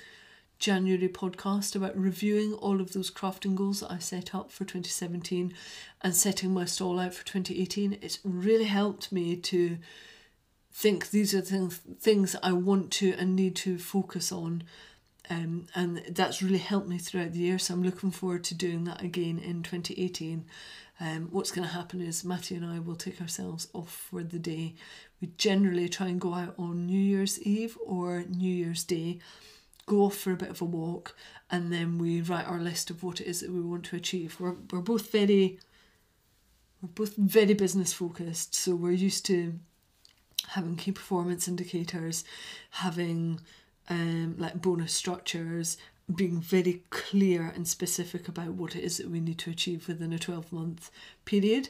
January podcast about reviewing all of those crafting goals that I set up for 2017 and setting my stall out for 2018. It's really helped me to think these are things things I want to and need to focus on. Um, and that's really helped me throughout the year. So I'm looking forward to doing that again in 2018. Um, what's going to happen is Matthew and I will take ourselves off for the day. We generally try and go out on New Year's Eve or New Year's Day go off for a bit of a walk, and then we write our list of what it is that we want to achieve. We're, we're both very we're both very business focused, so we're used to having key performance indicators, having um, like bonus structures, being very clear and specific about what it is that we need to achieve within a 12 month period.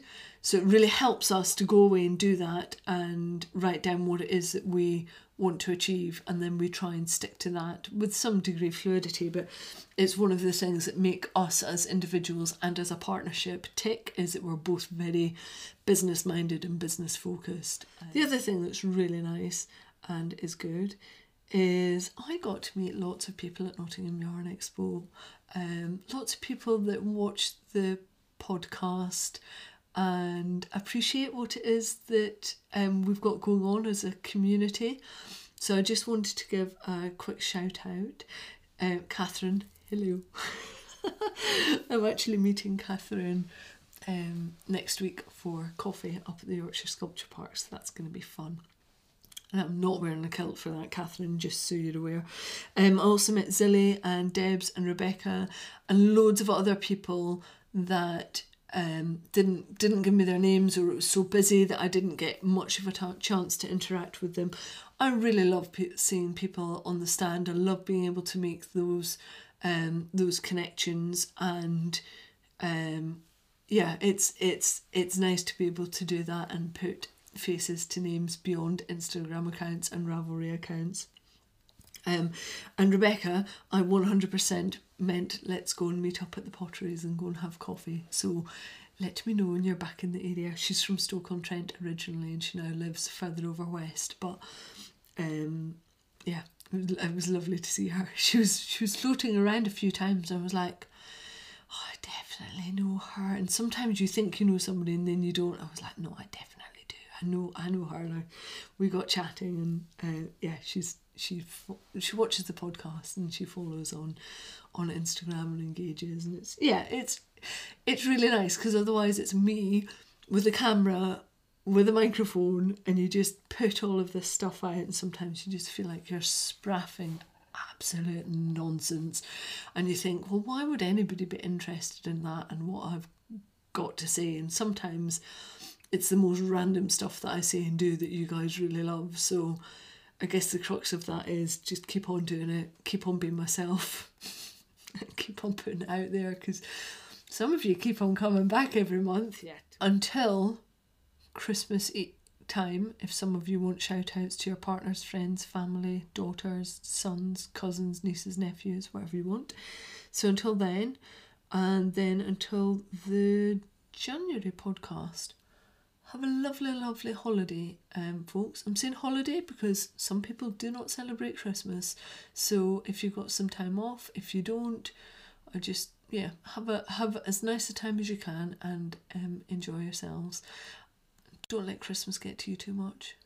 So it really helps us to go away and do that and write down what it is that we want to achieve and then we try and stick to that with some degree of fluidity. But it's one of the things that make us as individuals and as a partnership tick is that we're both very business minded and business focused the other thing that's really nice and is good is I got to meet lots of people at Nottingham Yarn Expo, um, lots of people that watch the podcast and appreciate what it is that um, we've got going on as a community. So I just wanted to give a quick shout out. Uh, Catherine, hello. I'm actually meeting Catherine um, next week for coffee up at the Yorkshire Sculpture Park, so that's going to be fun. And I'm not wearing a kilt for that, Catherine, just so you're aware. Um, I also met Zilly and Debs and Rebecca and loads of other people that um, didn't didn't give me their names or it was so busy that I didn't get much of a t- chance to interact with them. I really love pe- seeing people on the stand. I love being able to make those um, those connections and um, yeah, it's it's it's nice to be able to do that and put faces to names beyond Instagram accounts and Ravelry accounts. Um, and Rebecca, I 100% meant let's go and meet up at the potteries and go and have coffee. So let me know when you're back in the area. She's from Stoke on Trent originally and she now lives further over west. But um, yeah, it was lovely to see her. She was she was floating around a few times. I was like, oh, I definitely know her. And sometimes you think you know somebody and then you don't. I was like, no, I definitely do. I know I know her. We got chatting and uh, yeah, she's she she watches the podcast and she follows on on Instagram and engages and it's yeah it's it's really nice because otherwise it's me with a camera with a microphone and you just put all of this stuff out and sometimes you just feel like you're spraffing absolute nonsense. And you think well why would anybody be interested in that and what I've got to say? And sometimes it's the most random stuff that I say and do that you guys really love. So I guess the crux of that is just keep on doing it, keep on being myself, keep on putting it out there because some of you keep on coming back every month yet until Christmas time. If some of you want shout outs to your partners, friends, family, daughters, sons, cousins, nieces, nephews, whatever you want. So until then, and then until the January podcast, have a lovely, lovely holiday, um, folks. I'm saying holiday because some people do not celebrate Christmas. So if you've got some time off, if you don't, I just yeah have a have as nice a time as you can and um, enjoy yourselves. Don't let Christmas get to you too much.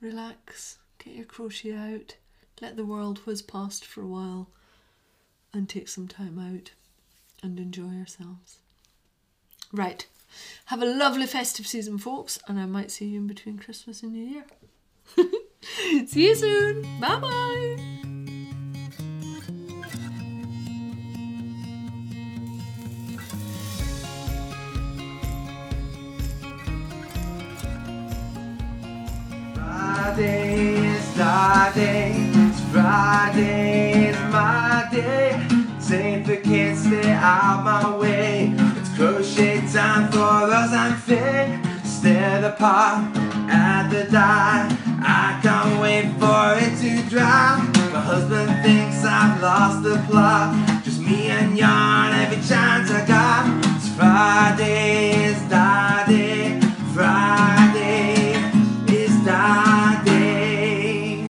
Relax, get your crochet out, let the world whiz past for a while, and take some time out and enjoy yourselves. Right. Have a lovely festive season, folks, and I might see you in between Christmas and New Year. see you soon. Bye bye. Friday is day. It's Friday is my day. The kids, stay out my way thin, stared apart at the dye. I can't wait for it to dry. My husband thinks I've lost the plot. Just me and yarn every chance I got. It's Friday's die.